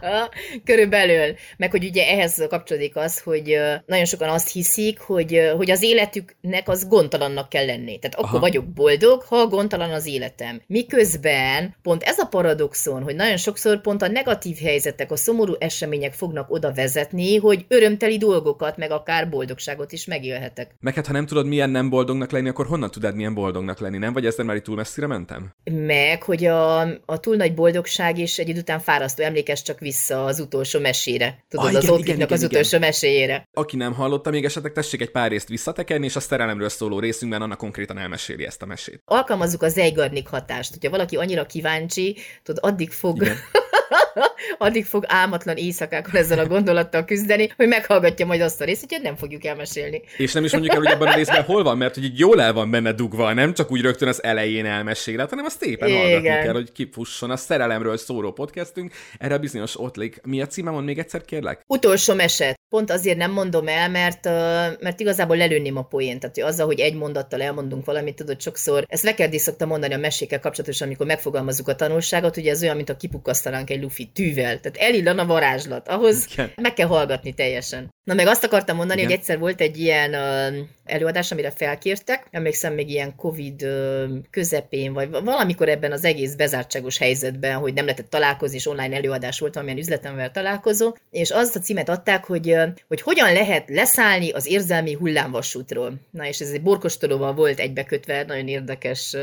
Körülbelül. Meg hogy ugye ehhez kapcsolódik az, hogy nagyon sokan azt hiszik, hogy, hogy az életüknek az gondtalannak kell lenni. Tehát akkor Aha. vagyok boldog, ha gondtalan az életem. Miközben pont ez a paradoxon, hogy nagyon sokszor pont a negatív helyzetek, a szomorú események fognak oda vezetni, hogy örömteli dolgokat, meg akár boldogságot is megélhetek. Meg hát, ha nem tudod, milyen nem boldognak lenni, akkor honnan tudod, milyen boldognak lenni, nem? Vagy ezzel már itt túl messzire mentem? Meg, hogy a, a túl nagy boldogság is egy idő után fárasztó, emlékezz csak vissza az utolsó mesére. Tudod, Ah, az igen, igen, az igen, utolsó meséjére. Aki nem hallotta még esetleg, tessék egy pár részt visszatekerni, és a szerelemről szóló részünkben annak konkrétan elmeséli ezt a mesét. alkalmazzuk a Zeigarnik hatást. Hogyha valaki annyira kíváncsi, tudod, addig fog, Igen. addig fog álmatlan éjszakákon ezzel a gondolattal küzdeni, hogy meghallgatja majd azt a részt, hogy nem fogjuk elmesélni. És nem is mondjuk el, hogy ebben a részben hol van, mert hogy így jól el van benne dugva, nem csak úgy rögtön az elején elmeséled, hanem azt éppen Igen. hallgatni kell, hogy kifusson a szerelemről szóró podcastünk. Erre a bizonyos ottlik. Mi a címe, mond még egyszer kérlek? Utolsó meset. Pont azért nem mondom el, mert, mert igazából lelőném a poént. Tehát hogy azzal, hogy egy mondattal elmondunk valamit, tudod, sokszor ezt Vekerdi szokta mondani a mesékkel kapcsolatosan, amikor megfogalmazzuk a tanulságot, ugye ez olyan, mint a kipukasztanánk egy lufi tűvel. Tehát elillan a varázslat. Ahhoz Igen. meg kell hallgatni teljesen. Na meg azt akartam mondani, Igen. hogy egyszer volt egy ilyen ö, előadás, amire felkértek, emlékszem még ilyen Covid közepén, vagy valamikor ebben az egész bezártságos helyzetben, hogy nem lehetett találkozni, és online előadás volt, valamilyen üzletemvel találkozó, és azt a címet adták, hogy hogy hogyan lehet leszállni az érzelmi hullámvasútról. Na és ez egy borkostolóval volt egybekötve, nagyon érdekes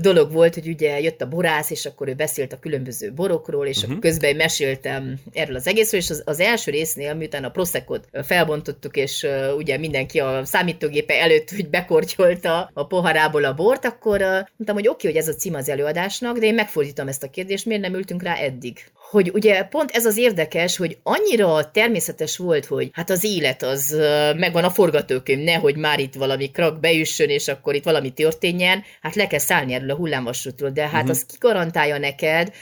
dolog volt, hogy ugye jött a borász, és akkor ő beszélt a különböző borokról, és uh-huh. közben meséltem erről az egészről, és az, az első résznél, miután a proszekot felbontottuk, és ugye mindenki a számítógépe előtt hogy bekortyolta a poharából a bort, akkor mondtam, hogy oké, okay, hogy ez a cím az előadásnak, de én megfordítom ezt a kérdést, miért nem ültünk rá eddig? Hogy ugye pont ez az érdekes, hogy annyira természetes volt, hogy hát az élet az megvan a forgatókönyv, nehogy már itt valami krak beüssön, és akkor itt valami történjen, hát le kell szállni erről a hullámvasútról, de hát uh-huh. az ki garantálja neked,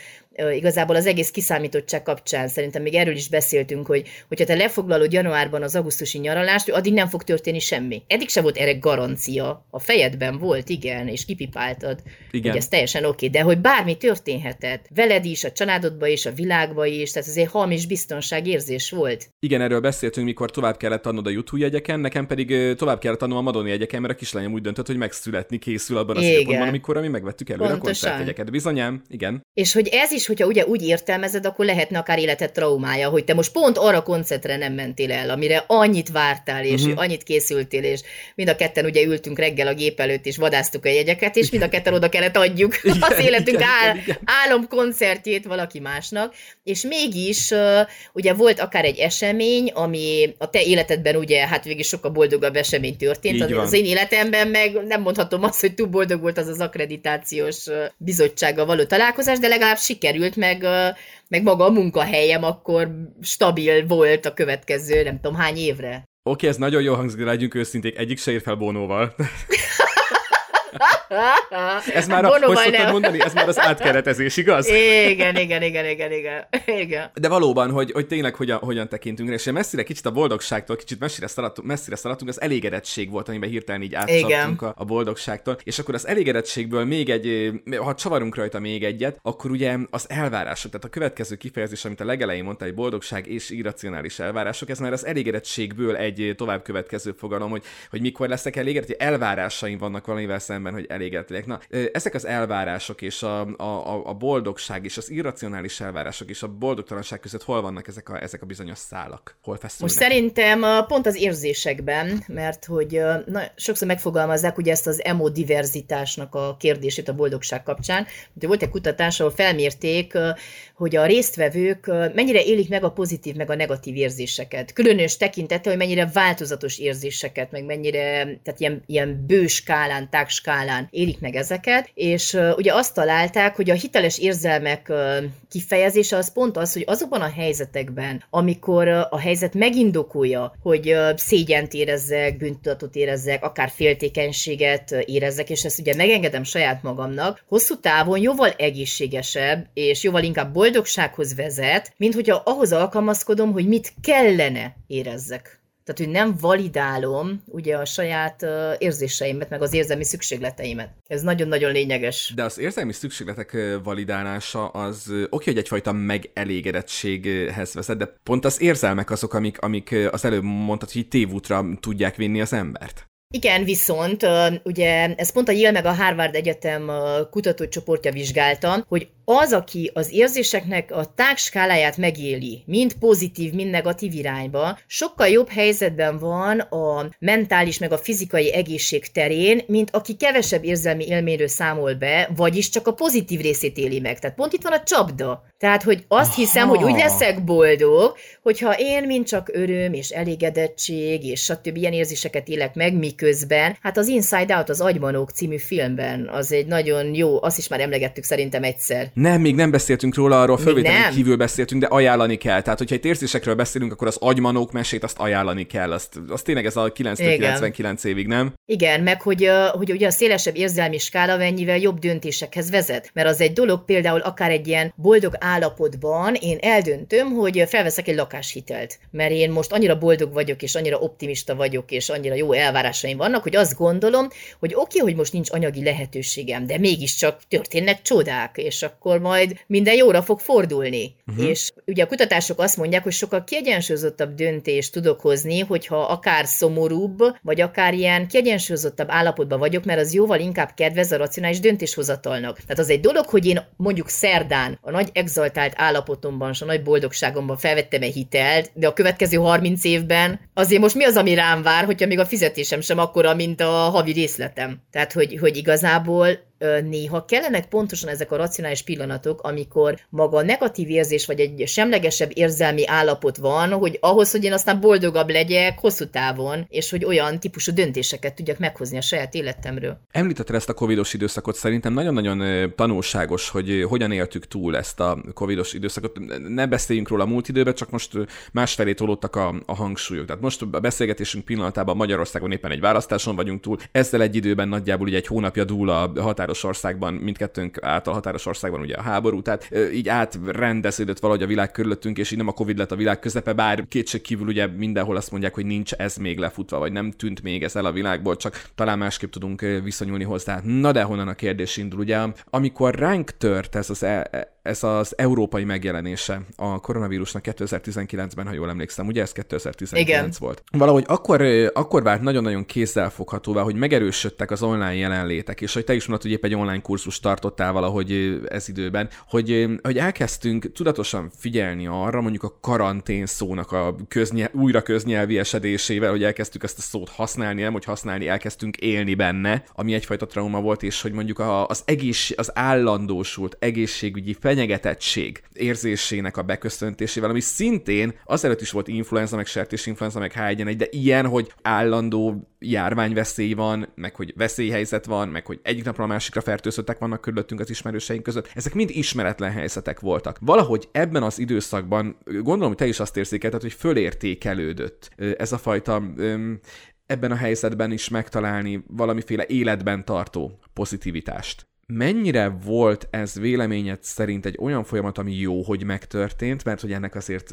igazából az egész kiszámítottság kapcsán szerintem még erről is beszéltünk, hogy hogyha te lefoglalod januárban az augusztusi nyaralást, addig nem fog történni semmi. Eddig se volt erre garancia. A fejedben volt, igen, és kipipáltad, igen. hogy ez teljesen oké, okay, de hogy bármi történhetett, veled is, a családodba is, a világba is, tehát ez egy hamis biztonságérzés volt. Igen, erről beszéltünk, mikor tovább kellett adnod a YouTube jegyeken, nekem pedig tovább kellett adnom a Madoni jegyeken, mert a kislányom úgy döntött, hogy megszületni készül abban a időpontban, amikor mi megvettük előre Pontosan. a koncertjegyeket. Bizonyám, igen. És hogy ez is is, hogyha ugye úgy értelmezed, akkor lehetne akár életed traumája, hogy te most pont arra koncertre nem mentél el, amire annyit vártál, és uh-huh. annyit készültél, és mind a ketten ugye ültünk reggel a gép előtt, és vadáztuk a jegyeket, és mind a ketten oda kellett adjuk igen, az életünk igen, áll, igen. álomkoncertjét valaki másnak, és mégis ugye volt akár egy esemény, ami a te életedben ugye, hát végig sokkal boldogabb esemény történt, az, az én életemben meg nem mondhatom azt, hogy túl boldog volt az az akkreditációs bizottsággal való találkozás, de legalább siker sikerült, meg, meg maga a munkahelyem akkor stabil volt a következő nem tudom hány évre. Oké, okay, ez nagyon jó hangzik, de legyünk őszinték, egyik se ér fel Bónóval. ez már, a, hogy szoktad mondani, ez már az átkeretezés, igaz? Igen, igen, igen, igen, igen. igen. De valóban, hogy, hogy tényleg hogyan, hogyan tekintünk rá, és messzire kicsit a boldogságtól, kicsit messzire szaladtunk, messzire szaladtunk, az elégedettség volt, amiben hirtelen így átszabtunk a, a boldogságtól, és akkor az elégedettségből még egy, ha csavarunk rajta még egyet, akkor ugye az elvárások, tehát a következő kifejezés, amit a legelején mondta, hogy boldogság és irracionális elvárások, ez már az elégedettségből egy tovább következő fogalom, hogy, hogy mikor leszek elégedett, hogy elvárásaim vannak valamivel szemben, hogy elégedettek. Na, ezek az elvárások és a, a, a boldogság és az irracionális elvárások és a boldogtalanság között hol vannak ezek a, ezek a bizonyos szálak? Hol feszülnek? Most szerintem pont az érzésekben, mert hogy na, sokszor megfogalmazzák ugye ezt az emodiverzitásnak a kérdését a boldogság kapcsán. De volt egy kutatás, ahol felmérték, hogy a résztvevők mennyire élik meg a pozitív, meg a negatív érzéseket. Különös tekintete, hogy mennyire változatos érzéseket, meg mennyire, tehát ilyen, ilyen bő skálán, tág élik meg ezeket, és ugye azt találták, hogy a hiteles érzelmek kifejezése az pont az, hogy azokban a helyzetekben, amikor a helyzet megindokolja, hogy szégyent érezzek, bűntudatot érezzek, akár féltékenységet érezzek, és ezt ugye megengedem saját magamnak, hosszú távon jóval egészségesebb, és jóval inkább boldogsághoz vezet, mint hogyha ahhoz alkalmazkodom, hogy mit kellene érezzek. Tehát, hogy nem validálom ugye a saját uh, érzéseimet, meg az érzelmi szükségleteimet. Ez nagyon-nagyon lényeges. De az érzelmi szükségletek validálása az oké, hogy egyfajta megelégedettséghez vezet, de pont az érzelmek azok, amik, amik az előbb mondtad, hogy tévútra tudják vinni az embert. Igen, viszont ugye ez pont a Yale meg a Harvard Egyetem kutatócsoportja vizsgálta, hogy az, aki az érzéseknek a tágskáláját megéli, mind pozitív, mind negatív irányba, sokkal jobb helyzetben van a mentális meg a fizikai egészség terén, mint aki kevesebb érzelmi élményről számol be, vagyis csak a pozitív részét éli meg. Tehát pont itt van a csapda. Tehát, hogy azt Aha. hiszem, hogy úgy leszek boldog, hogyha én mind csak öröm és elégedettség és stb. ilyen érzéseket élek meg, miközben, hát az Inside Out, az Agymanók című filmben, az egy nagyon jó, azt is már emlegettük szerintem egyszer. Nem, még nem beszéltünk róla, arról fölvételen kívül beszéltünk, de ajánlani kell. Tehát, hogyha egy érzésekről beszélünk, akkor az Agymanók mesét azt ajánlani kell. Azt, azt tényleg ez a 9-99 évig, nem? Igen, meg hogy, hogy ugye a szélesebb érzelmi skála mennyivel jobb döntésekhez vezet. Mert az egy dolog például akár egy ilyen boldog állapotban én eldöntöm, hogy felveszek egy lakáshitelt. Mert én most annyira boldog vagyok, és annyira optimista vagyok, és annyira jó elvárásaim vannak, hogy azt gondolom, hogy oké, okay, hogy most nincs anyagi lehetőségem, de mégiscsak történnek csodák, és akkor majd minden jóra fog fordulni. Uh-huh. És ugye a kutatások azt mondják, hogy sokkal kiegyensúlyozottabb döntést tudok hozni, hogyha akár szomorúbb, vagy akár ilyen kiegyensúlyozottabb állapotban vagyok, mert az jóval inkább kedvez a racionális döntéshozatalnak. Tehát az egy dolog, hogy én mondjuk szerdán a nagy extra exaltált állapotomban, és a nagy boldogságomban felvettem egy hitelt, de a következő 30 évben azért most mi az, ami rám vár, hogyha még a fizetésem sem akkora, mint a havi részletem. Tehát, hogy, hogy igazából néha kellenek pontosan ezek a racionális pillanatok, amikor maga a negatív érzés, vagy egy semlegesebb érzelmi állapot van, hogy ahhoz, hogy én aztán boldogabb legyek hosszú távon, és hogy olyan típusú döntéseket tudjak meghozni a saját életemről. Említetted ezt a covidos időszakot, szerintem nagyon-nagyon tanulságos, hogy hogyan éltük túl ezt a covidos időszakot. Ne beszéljünk róla a múlt időben, csak most másfelé tolódtak a, a hangsúlyok. Tehát most a beszélgetésünk pillanatában Magyarországon éppen egy választáson vagyunk túl, ezzel egy időben nagyjából ugye egy hónapja dúl a határos határos országban, mindkettőnk által határos országban ugye a háború, tehát így átrendeződött valahogy a világ körülöttünk, és így nem a Covid lett a világ közepe, bár kétség kívül ugye mindenhol azt mondják, hogy nincs ez még lefutva, vagy nem tűnt még ez el a világból, csak talán másképp tudunk viszonyulni hozzá. Na de honnan a kérdés indul, ugye, amikor ránk tört ez az e- e- ez az európai megjelenése a koronavírusnak 2019-ben, ha jól emlékszem, ugye ez 2019 Igen. volt. Valahogy akkor, akkor vált nagyon-nagyon kézzelfoghatóvá, hogy megerősödtek az online jelenlétek, és hogy te is mondtad, hogy épp egy online kurzus tartottál valahogy ez időben, hogy, hogy elkezdtünk tudatosan figyelni arra, mondjuk a karantén szónak a köznyel, újra köznyelvi esedésével, hogy elkezdtük ezt a szót használni, nem, hogy használni, elkezdtünk élni benne, ami egyfajta trauma volt, és hogy mondjuk az egész, az állandósult egészségügyi fel fenyegetettség érzésének a beköszöntésével, ami szintén azelőtt is volt influenza, meg sertésinfluenza, meg H1N1, de ilyen, hogy állandó járványveszély van, meg hogy veszélyhelyzet van, meg hogy egyik napról a másikra fertőzöttek vannak körülöttünk az ismerőseink között. Ezek mind ismeretlen helyzetek voltak. Valahogy ebben az időszakban, gondolom, hogy te is azt érzékelted, hogy fölértékelődött ez a fajta ebben a helyzetben is megtalálni valamiféle életben tartó pozitivitást mennyire volt ez véleményed szerint egy olyan folyamat, ami jó, hogy megtörtént, mert hogy ennek azért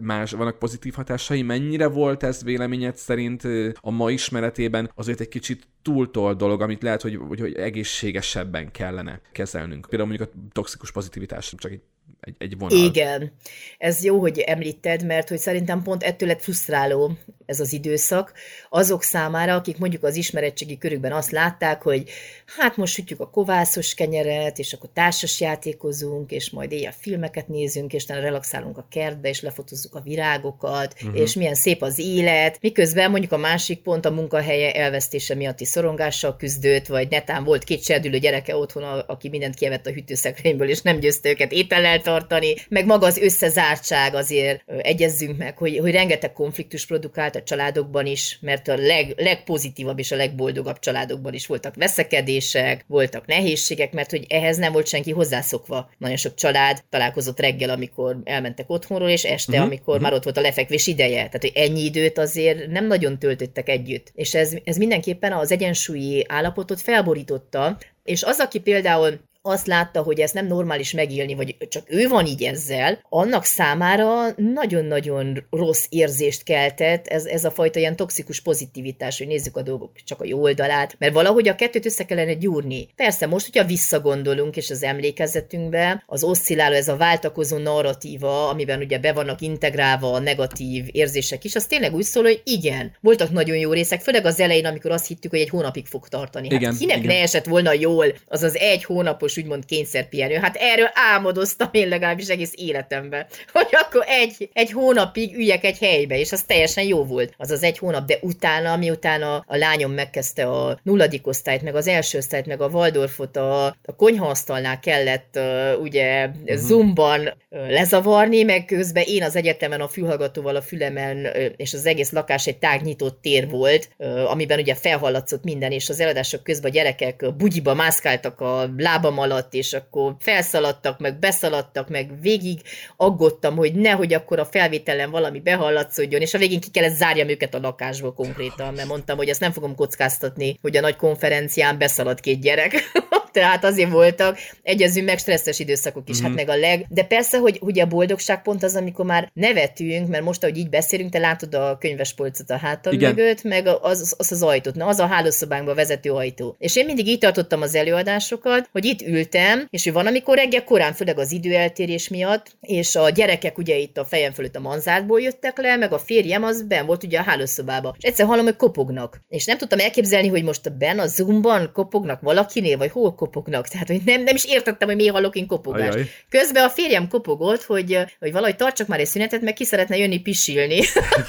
más vannak pozitív hatásai, mennyire volt ez véleményed szerint a ma ismeretében azért egy kicsit túltol dolog, amit lehet, hogy, hogy, hogy egészségesebben kellene kezelnünk. Például mondjuk a toxikus pozitivitás, csak egy egy, egy vonal. Igen, ez jó, hogy említed, mert hogy szerintem pont ettől lett frusztráló ez az időszak azok számára, akik mondjuk az ismeretségi körükben azt látták, hogy hát most sütjük a kovászos kenyeret, és akkor társas játékozunk, és majd éjjel filmeket nézünk, és utána relaxálunk a kertbe, és lefotozzuk a virágokat, uh-huh. és milyen szép az élet, miközben mondjuk a másik pont a munkahelye elvesztése miatti szorongással küzdött, vagy netán volt két serdülő gyereke otthon, aki mindent kievett a hűtőszekrényből, és nem győzte őket étellel tartani, meg maga az összezártság azért egyezzünk meg, hogy, hogy rengeteg konfliktus produkált a családokban is, mert a leg, legpozitívabb és a legboldogabb családokban is voltak veszekedések, voltak nehézségek, mert hogy ehhez nem volt senki hozzászokva. Nagyon sok család találkozott reggel, amikor elmentek otthonról, és este, uh-huh. amikor uh-huh. már ott volt a lefekvés ideje. Tehát, hogy ennyi időt azért nem nagyon töltöttek együtt. És ez, ez mindenképpen az egyensúlyi állapotot felborította, és az, aki például azt látta, hogy ez nem normális megélni, vagy csak ő van így ezzel, annak számára nagyon-nagyon rossz érzést keltett ez, ez a fajta ilyen toxikus pozitivitás, hogy nézzük a dolgok csak a jó oldalát, mert valahogy a kettőt össze kellene gyúrni. Persze, most, hogyha visszagondolunk, és az emlékezetünkbe, az oszcilláló, ez a váltakozó narratíva, amiben ugye be vannak integrálva a negatív érzések is, az tényleg úgy szól, hogy igen, voltak nagyon jó részek, főleg az elején, amikor azt hittük, hogy egy hónapig fog tartani. Hát igen, kinek igen. ne esett volna jól az az egy hónapos játékos úgymond kényszerpihenő. Hát erről álmodoztam én legalábbis egész életemben, hogy akkor egy, egy hónapig üljek egy helybe, és az teljesen jó volt. Az az egy hónap, de utána, miután a, a lányom megkezdte a nulladik osztályt, meg az első osztályt, meg a Waldorfot a, a konyhaasztalnál kellett uh, ugye uh-huh. zoomban uh, lezavarni, meg közben én az egyetemen a fülhallgatóval a fülemen, uh, és az egész lakás egy tágnyitott tér volt, uh, amiben ugye felhallatszott minden, és az eladások közben a gyerekek bugyiba mászkáltak a lábam alatt, és akkor felszaladtak, meg beszaladtak, meg végig aggódtam, hogy nehogy akkor a felvételen valami behallatszódjon, és a végén ki kellett zárjam őket a lakásból konkrétan, mert mondtam, hogy ezt nem fogom kockáztatni, hogy a nagy konferencián beszalad két gyerek. Tehát azért voltak, egyezünk meg stresszes időszakok is, mm-hmm. hát mhm. meg a leg. De persze, hogy ugye a boldogság pont az, amikor már nevetünk, mert most, ahogy így beszélünk, te látod a könyvespolcot a hátam Igen. mögött, meg az, az az ajtót, na az a hálószobánkba vezető ajtó. És én mindig így tartottam az előadásokat, hogy itt ültem, és hogy van, amikor reggel korán, főleg az időeltérés miatt, és a gyerekek ugye itt a fejem fölött a manzárból jöttek le, meg a férjem az ben volt ugye a hálószobába. És egyszer hallom, hogy kopognak. És nem tudtam elképzelni, hogy most ben a Zoomban kopognak valakinél, vagy hol kopognak. Tehát, hogy nem, nem is értettem, hogy miért hallok én kopogást. Ajaj. Közben a férjem kopogott, hogy, hogy valahogy tartsak már egy szünetet, meg ki szeretne jönni pisilni.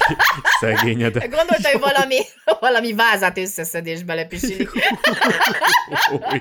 Szegényed. Gondolta, hogy valami, valami vázát összeszedés belepisili.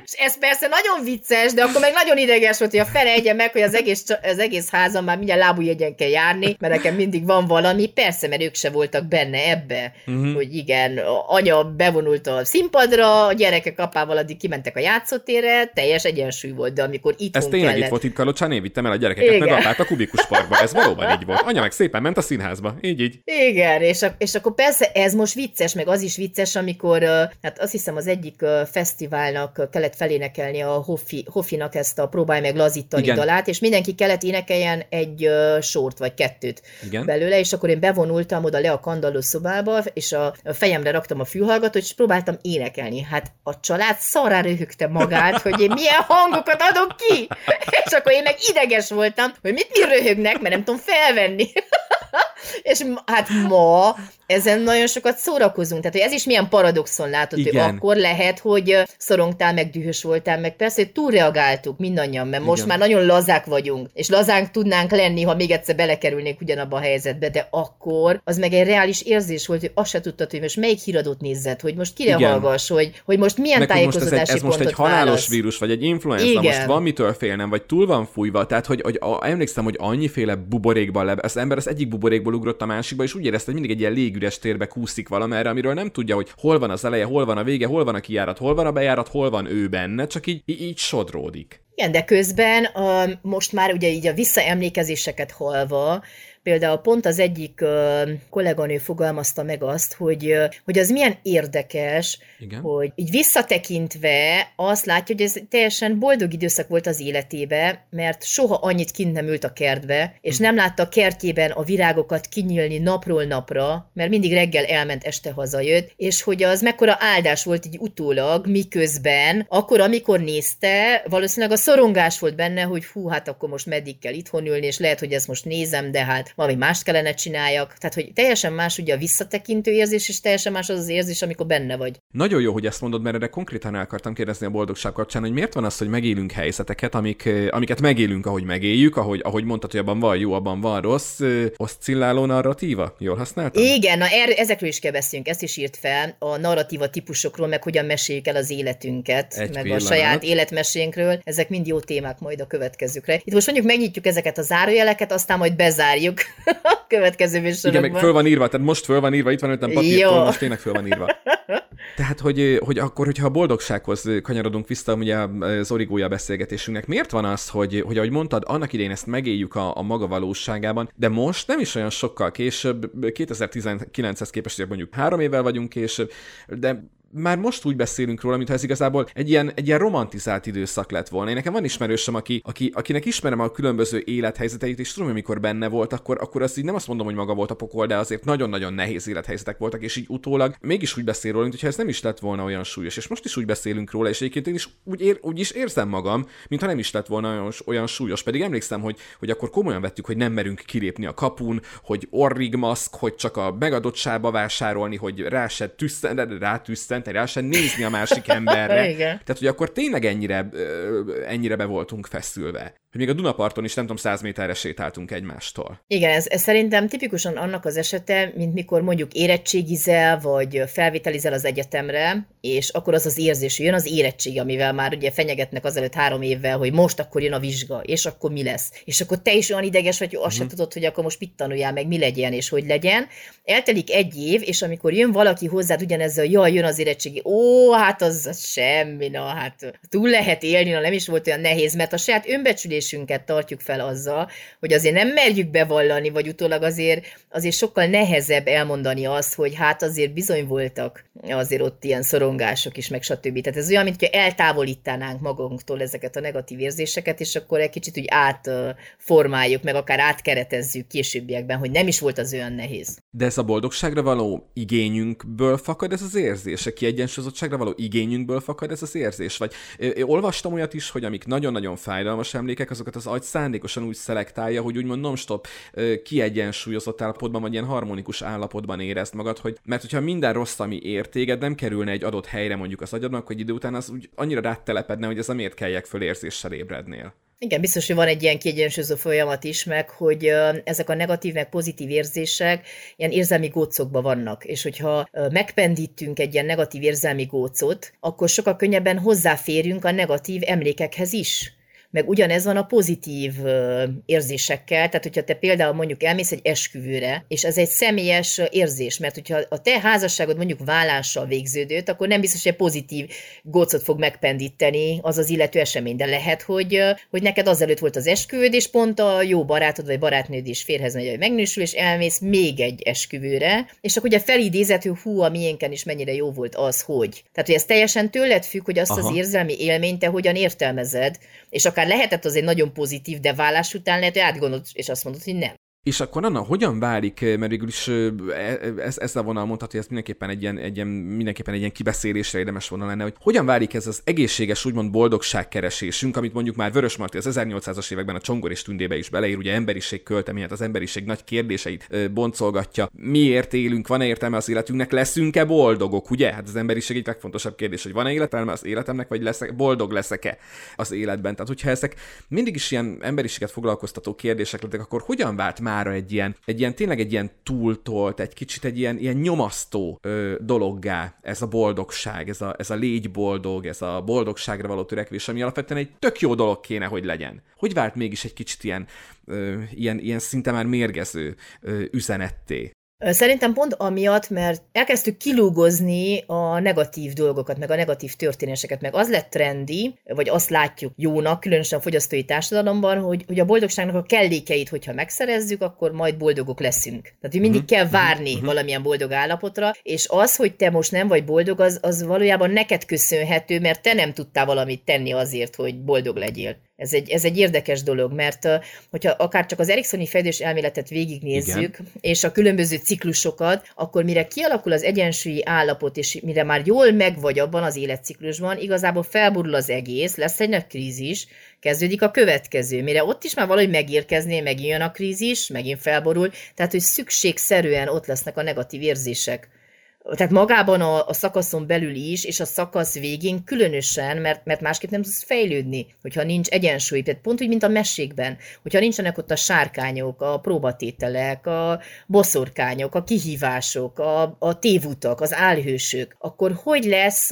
És ez persze nagyon vicces, de akkor meg nagyon ideges volt, hogy a fele egyen meg, hogy az egész, az egész házam már mindjárt lábújegyen kell járni, mert nekem mindig van valami. Persze, mert ők se voltak benne ebbe, uh-huh. hogy igen, anya bevonult a színpadra, a gyerekek apával addig kimentek a játszótérre, teljes egyensúly volt, de amikor itt Ez tényleg kellett... itt volt, itt Kalocsán, én vittem el a gyerekeket, igen. meg apát a kubikus parkba. Ez valóban így volt. Anya meg szépen ment a színházba. Így, így. Igen, és, a, és akkor persze ez most vicces, meg az is vicces, amikor, hát azt hiszem az egyik fesztiválnak kellett felénekelni a Hoffi, Hoffinak ezt a próbálj meg lazítani Igen. dalát, és mindenki kellett énekeljen egy sort vagy kettőt Igen. belőle, és akkor én bevonultam oda le a kandalló szobába, és a fejemre raktam a fülhallgatót, és próbáltam énekelni. Hát a család szará röhögte magát, hogy én milyen hangokat adok ki, és akkor én meg ideges voltam, hogy mit mi röhögnek, mert nem tudom felvenni. És hát ma ezen nagyon sokat szórakozunk. Tehát, hogy ez is milyen paradoxon látod, Igen. hogy akkor lehet, hogy szorongtál, meg dühös voltál, meg persze, hogy túlreagáltuk mindannyian, mert Igen. most már nagyon lazák vagyunk, és lazánk tudnánk lenni, ha még egyszer belekerülnék ugyanabba a helyzetbe, de akkor az meg egy reális érzés volt, hogy azt se tudtad, hogy most melyik híradót nézed, hogy most kire Igen. hallgass, hogy, hogy most milyen meg tájékozódási most ez, egy, ez most egy halálos válasz. vírus, vagy egy influenza, Igen. most van mitől félnem, vagy túl van fújva, tehát hogy, hogy a, emlékszem, hogy annyiféle buborékban le, az ember az egyik buborékból ugrott a másikba, és úgy érezte, hogy mindig egy ilyen légüres térbe kúszik valamerre, amiről nem tudja, hogy hol van az eleje, hol van a vége, hol van a kijárat, hol van a bejárat, hol van ő benne, csak így, így sodródik. Igen, de közben most már ugye így a visszaemlékezéseket halva, Például pont az egyik kolléganő fogalmazta meg azt, hogy, hogy az milyen érdekes, Igen. hogy így visszatekintve azt látja, hogy ez teljesen boldog időszak volt az életébe, mert soha annyit kint nem ült a kertbe, és hm. nem látta a kertjében a virágokat kinyílni napról napra, mert mindig reggel elment, este hazajött, és hogy az mekkora áldás volt így utólag, miközben, akkor, amikor nézte, valószínűleg a szorongás volt benne, hogy hú, hát akkor most meddig kell itthon ülni, és lehet, hogy ezt most nézem, de hát valami mást kellene csináljak. Tehát, hogy teljesen más ugye a visszatekintő érzés, és teljesen más az az érzés, amikor benne vagy. Nagyon jó, hogy ezt mondod, mert erre konkrétan el akartam kérdezni a boldogság kapcsán, hogy miért van az, hogy megélünk helyzeteket, amik, amiket megélünk, ahogy megéljük, ahogy, ahogy mondtad, hogy abban van jó, abban van rossz, oszcilláló narratíva? Jól használtam? Igen, na er, ezekről is kell beszélnünk, ezt is írt fel, a narratíva típusokról, meg hogyan meséljük el az életünket, Egy meg pillanat. a saját életmesénkről. Ezek mind jó témák majd a következőkre. Itt most mondjuk megnyitjuk ezeket a zárójeleket, aztán majd bezárjuk a következő műsorokban. Igen, meg föl van írva, tehát most föl van írva, itt van előttem papírtól, most tényleg föl van írva. Tehát, hogy, hogy akkor, hogyha a boldogsághoz kanyarodunk vissza, ugye az origója beszélgetésünknek, miért van az, hogy, hogy ahogy mondtad, annak idején ezt megéljük a, a maga valóságában, de most nem is olyan sokkal később, 2019-hez képest, mondjuk három évvel vagyunk később, de már most úgy beszélünk róla, mintha ez igazából egy ilyen, egy ilyen romantizált időszak lett volna. Én nekem van ismerősöm, aki, aki, akinek ismerem a különböző élethelyzeteit, és tudom, amikor benne volt, akkor, akkor az így nem azt mondom, hogy maga volt a pokol, de azért nagyon-nagyon nehéz élethelyzetek voltak, és így utólag mégis úgy beszél róla, mintha ez nem is lett volna olyan súlyos. És most is úgy beszélünk róla, és egyébként én is úgy, ér, úgy is érzem magam, mintha nem is lett volna olyan, olyan súlyos. Pedig emlékszem, hogy, hogy akkor komolyan vettük, hogy nem merünk kilépni a kapun, hogy orrigmaszk, hogy csak a megadottságba vásárolni, hogy rá se tüsszen, rá tüsszen, rá sem nézni a másik emberre. Igen. Tehát, hogy akkor tényleg ennyire, ennyire be voltunk feszülve hogy még a Dunaparton is nem tudom, száz méterre sétáltunk egymástól. Igen, ez, ez szerintem tipikusan annak az esete, mint mikor mondjuk érettségizel, vagy felvételizel az egyetemre, és akkor az az érzés, hogy jön az érettség, amivel már ugye fenyegetnek azelőtt három évvel, hogy most akkor jön a vizsga, és akkor mi lesz. És akkor te is olyan ideges vagy, hogy azt uh-huh. sem tudod, hogy akkor most mit tanuljál, meg mi legyen, és hogy legyen. Eltelik egy év, és amikor jön valaki hozzád ugyanezzel, jaj, jön az érettségi, ó, hát az, az semmi, na hát túl lehet élni, na nem is volt olyan nehéz, mert a saját önbecsülés érzésünket tartjuk fel azzal, hogy azért nem merjük bevallani, vagy utólag azért, azért sokkal nehezebb elmondani azt, hogy hát azért bizony voltak azért ott ilyen szorongások is, meg stb. Tehát ez olyan, mintha eltávolítanánk magunktól ezeket a negatív érzéseket, és akkor egy kicsit úgy átformáljuk, meg akár átkeretezzük későbbiekben, hogy nem is volt az olyan nehéz. De ez a boldogságra való igényünkből fakad ez az érzés? A kiegyensúlyozottságra való igényünkből fakad ez az érzés? Vagy én olvastam olyat is, hogy amik nagyon-nagyon fájdalmas emlékek, azokat az agy szándékosan úgy szelektálja, hogy úgymond non-stop kiegyensúlyozott állapotban, vagy ilyen harmonikus állapotban érezd magad, hogy mert hogyha minden rossz, ami ér téged, nem kerülne egy adott helyre mondjuk az agyadnak, hogy idő után az úgy annyira rátelepedne, hogy ez a miért kelljek föl érzéssel ébrednél. Igen, biztos, hogy van egy ilyen kiegyensúlyozó folyamat is, meg hogy ezek a negatív, meg pozitív érzések ilyen érzelmi gócokban vannak, és hogyha megpendítünk egy ilyen negatív érzelmi gócot, akkor sokkal könnyebben hozzáférünk a negatív emlékekhez is meg ugyanez van a pozitív érzésekkel, tehát hogyha te például mondjuk elmész egy esküvőre, és ez egy személyes érzés, mert hogyha a te házasságod mondjuk vállással végződött, akkor nem biztos, hogy egy pozitív gócot fog megpendíteni az az illető esemény, de lehet, hogy, hogy neked azelőtt volt az esküvőd, és pont a jó barátod vagy barátnőd is férhez megy, hogy megnősül, és elmész még egy esküvőre, és akkor ugye felidézett, hogy hú, a miénken is mennyire jó volt az, hogy. Tehát, hogy ez teljesen tőled függ, hogy azt Aha. az érzelmi élményt te hogyan értelmezed, és akár lehetett azért nagyon pozitív, de vállás után lehet, hogy átgondolt, és azt mondod, hogy nem. És akkor Anna, hogyan válik, mert végül is ez, ez a vonal mondhatja, hogy ez mindenképpen egy ilyen, egy ilyen, mindenképpen egy ilyen kibeszélésre érdemes vonal lenne, hogy hogyan válik ez az egészséges, úgymond boldogságkeresésünk, amit mondjuk már Vörös Marti az 1800-as években a Csongor és Tündébe is beleír, ugye emberiség költeményet, az emberiség nagy kérdéseit boncolgatja. Miért élünk, van-e értelme az életünknek, leszünk-e boldogok, ugye? Hát az emberiség egy legfontosabb kérdés, hogy van-e értelme az életemnek, vagy leszek, boldog leszek-e az életben. Tehát, hogyha ezek mindig is ilyen emberiséget foglalkoztató kérdések lettek, akkor hogyan vált már mára egy ilyen, egy ilyen tényleg egy ilyen túltolt, egy kicsit egy ilyen, ilyen nyomasztó ö, dologgá ez a boldogság, ez a, ez a légy boldog, ez a boldogságra való törekvés, ami alapvetően egy tök jó dolog kéne, hogy legyen. Hogy vált mégis egy kicsit ilyen, ö, ilyen, ilyen szinte már mérgező ö, üzenetté? Szerintem pont amiatt, mert elkezdtük kilúgozni a negatív dolgokat, meg a negatív történéseket, meg az lett trendi, vagy azt látjuk jónak, különösen a fogyasztói társadalomban, hogy, hogy a boldogságnak a kellékeit, hogyha megszerezzük, akkor majd boldogok leszünk. Tehát, hogy mindig uh-huh. kell várni uh-huh. valamilyen boldog állapotra, és az, hogy te most nem vagy boldog, az, az valójában neked köszönhető, mert te nem tudtál valamit tenni azért, hogy boldog legyél. Ez egy, ez egy érdekes dolog, mert hogyha akár csak az Eriksoni fejlődés elméletet végignézzük, Igen. és a különböző ciklusokat, akkor mire kialakul az egyensúlyi állapot, és mire már jól megvagy abban az életciklusban, igazából felborul az egész, lesz egy nagy krízis, kezdődik a következő. Mire ott is már valahogy megérkezné, megint jön a krízis, megint felborul, tehát hogy szükségszerűen ott lesznek a negatív érzések tehát magában a, a szakaszon belül is, és a szakasz végén különösen, mert, mert másképp nem tudsz fejlődni, hogyha nincs egyensúly. Tehát pont úgy, mint a mesékben, hogyha nincsenek ott a sárkányok, a próbatételek, a boszorkányok, a kihívások, a, a tévutak, az álhősök, akkor hogy lesz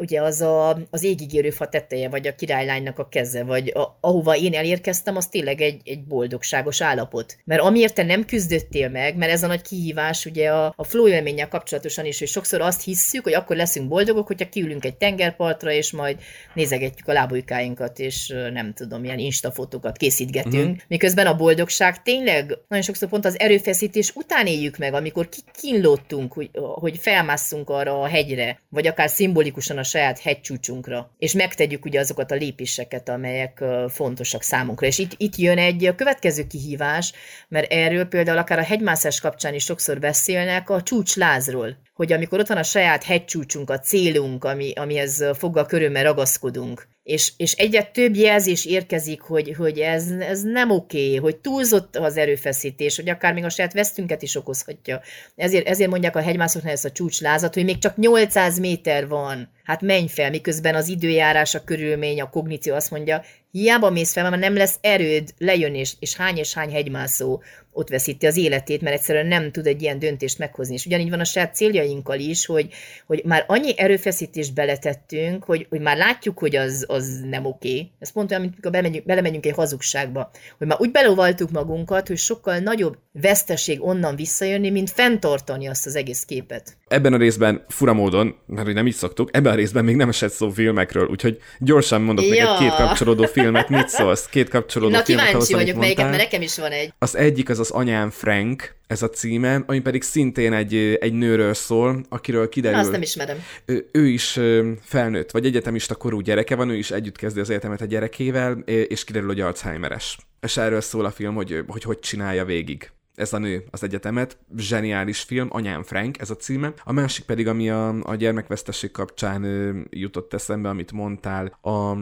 ugye az a, az égigérő fa teteje, vagy a királylánynak a keze, vagy a, ahova én elérkeztem, az tényleg egy, egy boldogságos állapot. Mert amiért te nem küzdöttél meg, mert ez a nagy kihívás ugye a, a flow élménnyel kapcsolatosan is, hogy sokszor azt hisszük, hogy akkor leszünk boldogok, hogyha kiülünk egy tengerpartra, és majd nézegetjük a lábujkáinkat, és nem tudom, ilyen instafotókat készítgetünk. Mm. Miközben a boldogság tényleg nagyon sokszor pont az erőfeszítés után éljük meg, amikor kínlottunk, hogy, hogy felmásszunk arra a hegyre, vagy akár szimbolikusan a saját hegycsúcsunkra, és megtegyük ugye azokat a lépéseket, amelyek fontosak számunkra. És itt, itt jön egy következő kihívás, mert erről például akár a hegymászás kapcsán is sokszor beszélnek a csúcslázról, hogy amikor ott van a saját hegycsúcsunk, a célunk, ami, amihez foggal körülmel ragaszkodunk, és, és egyre több jelzés érkezik, hogy, hogy ez, ez nem oké, hogy túlzott az erőfeszítés, hogy akár még a saját vesztünket is okozhatja. Ezért, ezért mondják a hegymászoknál ezt a csúcslázat, hogy még csak 800 méter van. Hát menj fel, miközben az időjárás, a körülmény, a kogníció azt mondja, hiába mész fel, mert nem lesz erőd lejönni, és, és hány és hány hegymászó ott veszíti az életét, mert egyszerűen nem tud egy ilyen döntést meghozni. És ugyanígy van a saját céljainkkal is, hogy, hogy már annyi erőfeszítést beletettünk, hogy, hogy már látjuk, hogy az, az nem oké. Okay. Ez pont olyan, mint amikor belemegyünk egy hazugságba, hogy már úgy belovaltuk magunkat, hogy sokkal nagyobb veszteség onnan visszajönni, mint fenntartani azt az egész képet. Ebben a részben fura módon, mert hogy nem így szoktuk, ebben a részben még nem esett szó filmekről, úgyhogy gyorsan mondok ja. neked két kapcsolódó filmet, mit szólsz? Két kapcsolódó Na, filmet, kíváncsi vagyok, melyiket, mert nekem is van egy. Az egyik az az Anyám Frank, ez a címe, ami pedig szintén egy, egy nőről szól, akiről kiderül... Na, azt nem ismerem. Ő, ő is felnőtt, vagy egyetemista korú gyereke van, ő is együtt kezdi az egyetemet a gyerekével, és kiderül, hogy Alzheimeres. És erről szól a film, hogy hogy, hogy csinálja végig ez a nő az egyetemet. Zseniális film, Anyám Frank, ez a címe. A másik pedig, ami a, a gyermekvesztesség kapcsán ö, jutott eszembe, amit mondtál, a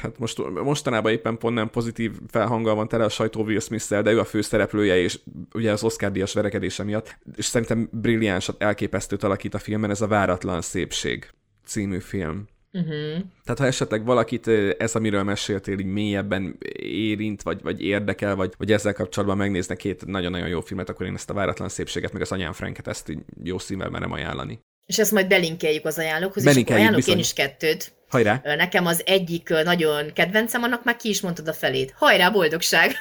hát most, mostanában éppen pont nem pozitív felhanggal van tele a sajtó Will smith de ő a főszereplője, és ugye az Oscar díjas verekedése miatt, és szerintem brilliánsat, elképesztőt alakít a filmben, ez a Váratlan Szépség című film. Uh-huh. Tehát ha esetleg valakit ez, amiről meséltél, így mélyebben érint, vagy, vagy érdekel, vagy, vagy ezzel kapcsolatban megnéznek két nagyon-nagyon jó filmet, akkor én ezt a váratlan szépséget, meg az anyám Franket ezt így jó szívvel merem ajánlani. És ezt majd belinkeljük az ajánlókhoz, és akkor ajánlok bizony. én is kettőt. Hajrá! Nekem az egyik nagyon kedvencem, annak már ki is mondtad a felét. Hajrá, boldogság!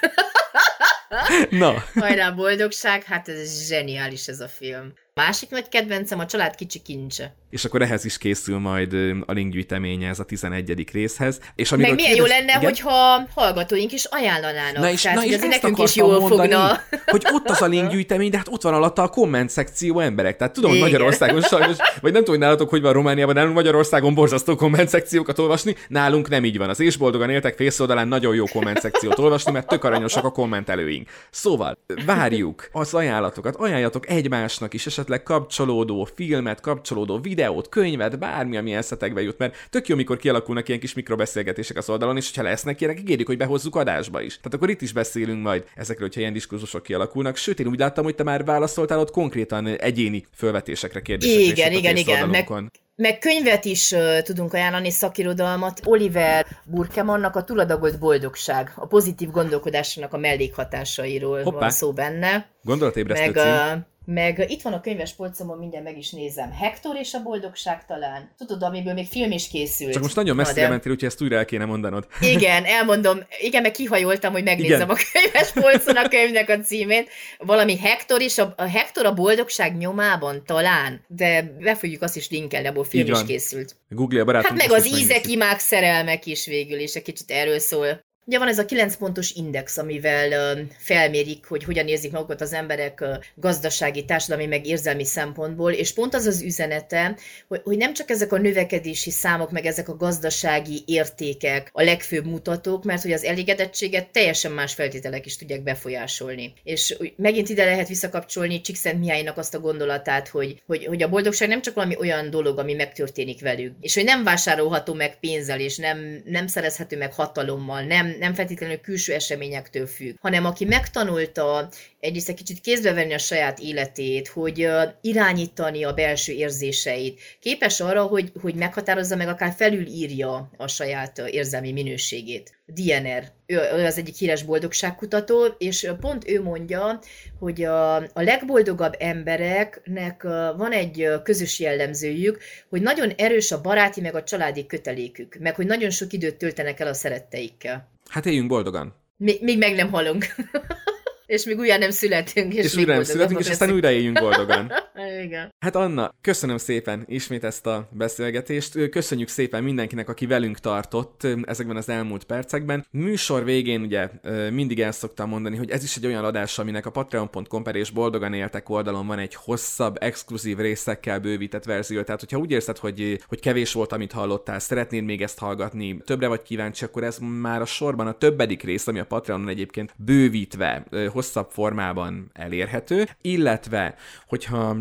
Na. Hajrá, boldogság! Hát ez zseniális ez a film. Másik nagy kedvencem a család kicsi kincse. És akkor ehhez is készül majd a linkgyűjteménye ez a 11. részhez. És Meg milyen kérdez... jó lenne, igen? hogyha hallgatóink is ajánlanának. Na és, Tehát, na és ez nekünk is jól mondani, fogna. Hogy ott az a linkgyűjtemény, de hát ott van alatta a komment szekció emberek. Tehát tudom, hogy Magyarországon sajnos, vagy nem tudom, hogy nálatok hogy van Romániában, nálunk Magyarországon borzasztó komment szekciókat olvasni, nálunk nem így van. Az és boldogan éltek fészoldalán nagyon jó komment szekciót olvasni, mert tök aranyosak a kommentelőink. Szóval, várjuk az ajánlatokat, ajánljatok egymásnak is, esetleg kapcsolódó filmet, kapcsolódó videót, könyvet, bármi, ami eszetekbe jut, mert tök jó, mikor kialakulnak ilyen kis mikrobeszélgetések az oldalon, és ha lesznek ilyenek, ígérjük, hogy behozzuk adásba is. Tehát akkor itt is beszélünk majd ezekről, hogyha ilyen diskurzusok kialakulnak. Sőt, én úgy láttam, hogy te már válaszoltál ott konkrétan egyéni felvetésekre, kérdésekre. Igen, igen, igen. Meg, meg könyvet is uh, tudunk ajánlani, szakirodalmat. Oliver Burkemannak a Tuladagolt boldogság, a pozitív gondolkodásnak a mellékhatásairól Hoppá. van szó benne. Gondolatébresztő meg, cím. Meg itt van a könyves polcomon, mindjárt meg is nézem. Hector és a boldogság talán. Tudod, amiből még film is készült. Csak most nagyon messzire de... mentél, úgyhogy ezt újra el kéne mondanod. Igen, elmondom. Igen, meg kihajoltam, hogy megnézem Igen. a könyves polcon a könyvnek a címét. Valami Hector és a, a Hector a boldogság nyomában talán, de be fogjuk azt is linkelni, abból film is készült. Google a barátunk. Hát meg az ízek, imák, szerelmek is végül, és egy kicsit erről szól. Ugye van ez a 9 pontos index, amivel felmérik, hogy hogyan érzik magukat az emberek gazdasági, társadalmi, meg érzelmi szempontból, és pont az az üzenete, hogy, hogy nem csak ezek a növekedési számok, meg ezek a gazdasági értékek a legfőbb mutatók, mert hogy az elégedettséget teljesen más feltételek is tudják befolyásolni. És megint ide lehet visszakapcsolni Csíkszent Mihálynak azt a gondolatát, hogy, hogy, hogy a boldogság nem csak valami olyan dolog, ami megtörténik velük, és hogy nem vásárolható meg pénzzel, és nem, nem szerezhető meg hatalommal, nem nem feltétlenül külső eseményektől függ, hanem aki megtanulta egyrészt egy kicsit kézbe venni a saját életét, hogy irányítani a belső érzéseit, képes arra, hogy, hogy meghatározza meg, akár felülírja a saját érzelmi minőségét. DNR, ő, ő az egyik híres boldogságkutató, és pont ő mondja, hogy a, a legboldogabb embereknek van egy közös jellemzőjük, hogy nagyon erős a baráti meg a családi kötelékük, meg hogy nagyon sok időt töltenek el a szeretteikkel. Hát éljünk boldogan. Még, még meg nem halunk. és még újra nem születünk. És, és újra nem születünk, és aztán újra éljünk boldogan. Igen. Hát Anna, köszönöm szépen ismét ezt a beszélgetést. Köszönjük szépen mindenkinek, aki velünk tartott ezekben az elmúlt percekben. Műsor végén ugye mindig el szoktam mondani, hogy ez is egy olyan adás, aminek a patreon.com per és boldogan éltek oldalon van egy hosszabb, exkluzív részekkel bővített verzió. Tehát, hogyha úgy érzed, hogy, hogy kevés volt, amit hallottál, szeretnéd még ezt hallgatni, többre vagy kíváncsi, akkor ez már a sorban a többedik rész, ami a Patreonon egyébként bővítve, hosszabb formában elérhető, illetve, hogyha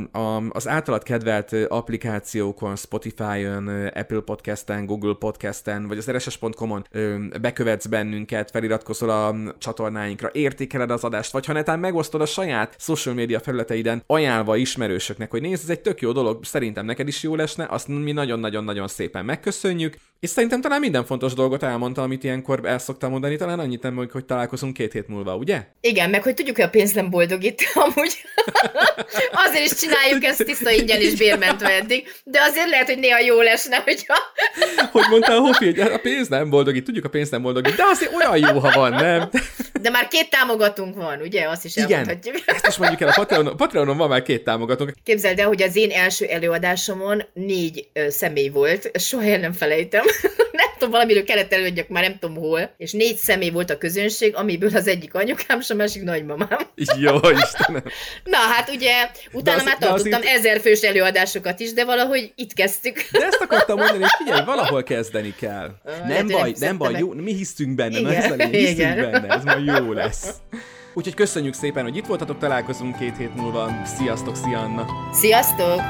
az általad kedvelt applikációkon, Spotify-on, Apple Podcast-en, Google Podcast-en, vagy az rss.com-on bekövetsz bennünket, feliratkozol a csatornáinkra, értékeled az adást, vagy ha netán megosztod a saját social media felületeiden, ajánlva ismerősöknek, hogy nézd, ez egy tök jó dolog, szerintem neked is jó lesne, azt mi nagyon-nagyon-nagyon szépen megköszönjük, és szerintem talán minden fontos dolgot elmondtam, amit ilyenkor el szoktam mondani, talán annyit nem, hogy találkozunk két hét múlva, ugye? Igen, meg tudjuk, hogy a pénz nem boldogít, amúgy azért is csináljuk ezt tiszta ingyen és bérmentve eddig, de azért lehet, hogy néha jó lesne, hogyha... hogy mondtál, Hofi, hogy a pénz nem boldogít, tudjuk, a pénz nem boldogít, de azért olyan jó, ha van, nem? De már két támogatunk van, ugye? Azt is Igen, elmondhatjuk. ezt is mondjuk el, a Patreonon, Patreonon van már két támogatónk. Képzeld el, hogy az én első előadásomon négy ö, személy volt, soha el nem felejtem. nem tudom, valamiről kellett előadjak, már nem tudom hol, és négy személy volt a közönség, amiből az egyik anyukám, és a másik nagymamám. Jó, Istenem. Na, hát ugye, utána már tartottam azért... ezer fős előadásokat is, de valahogy itt kezdtük. De ezt akartam mondani, hogy figyelj, valahol kezdeni kell. nem Lehet, baj, nem, nem baj, jó, mi hisztünk benne, Igen. na ez hisztünk Igen. benne, ez majd jó lesz. Úgyhogy köszönjük szépen, hogy itt voltatok, találkozunk két hét múlva. Sziasztok, szia Anna! Sziasztok!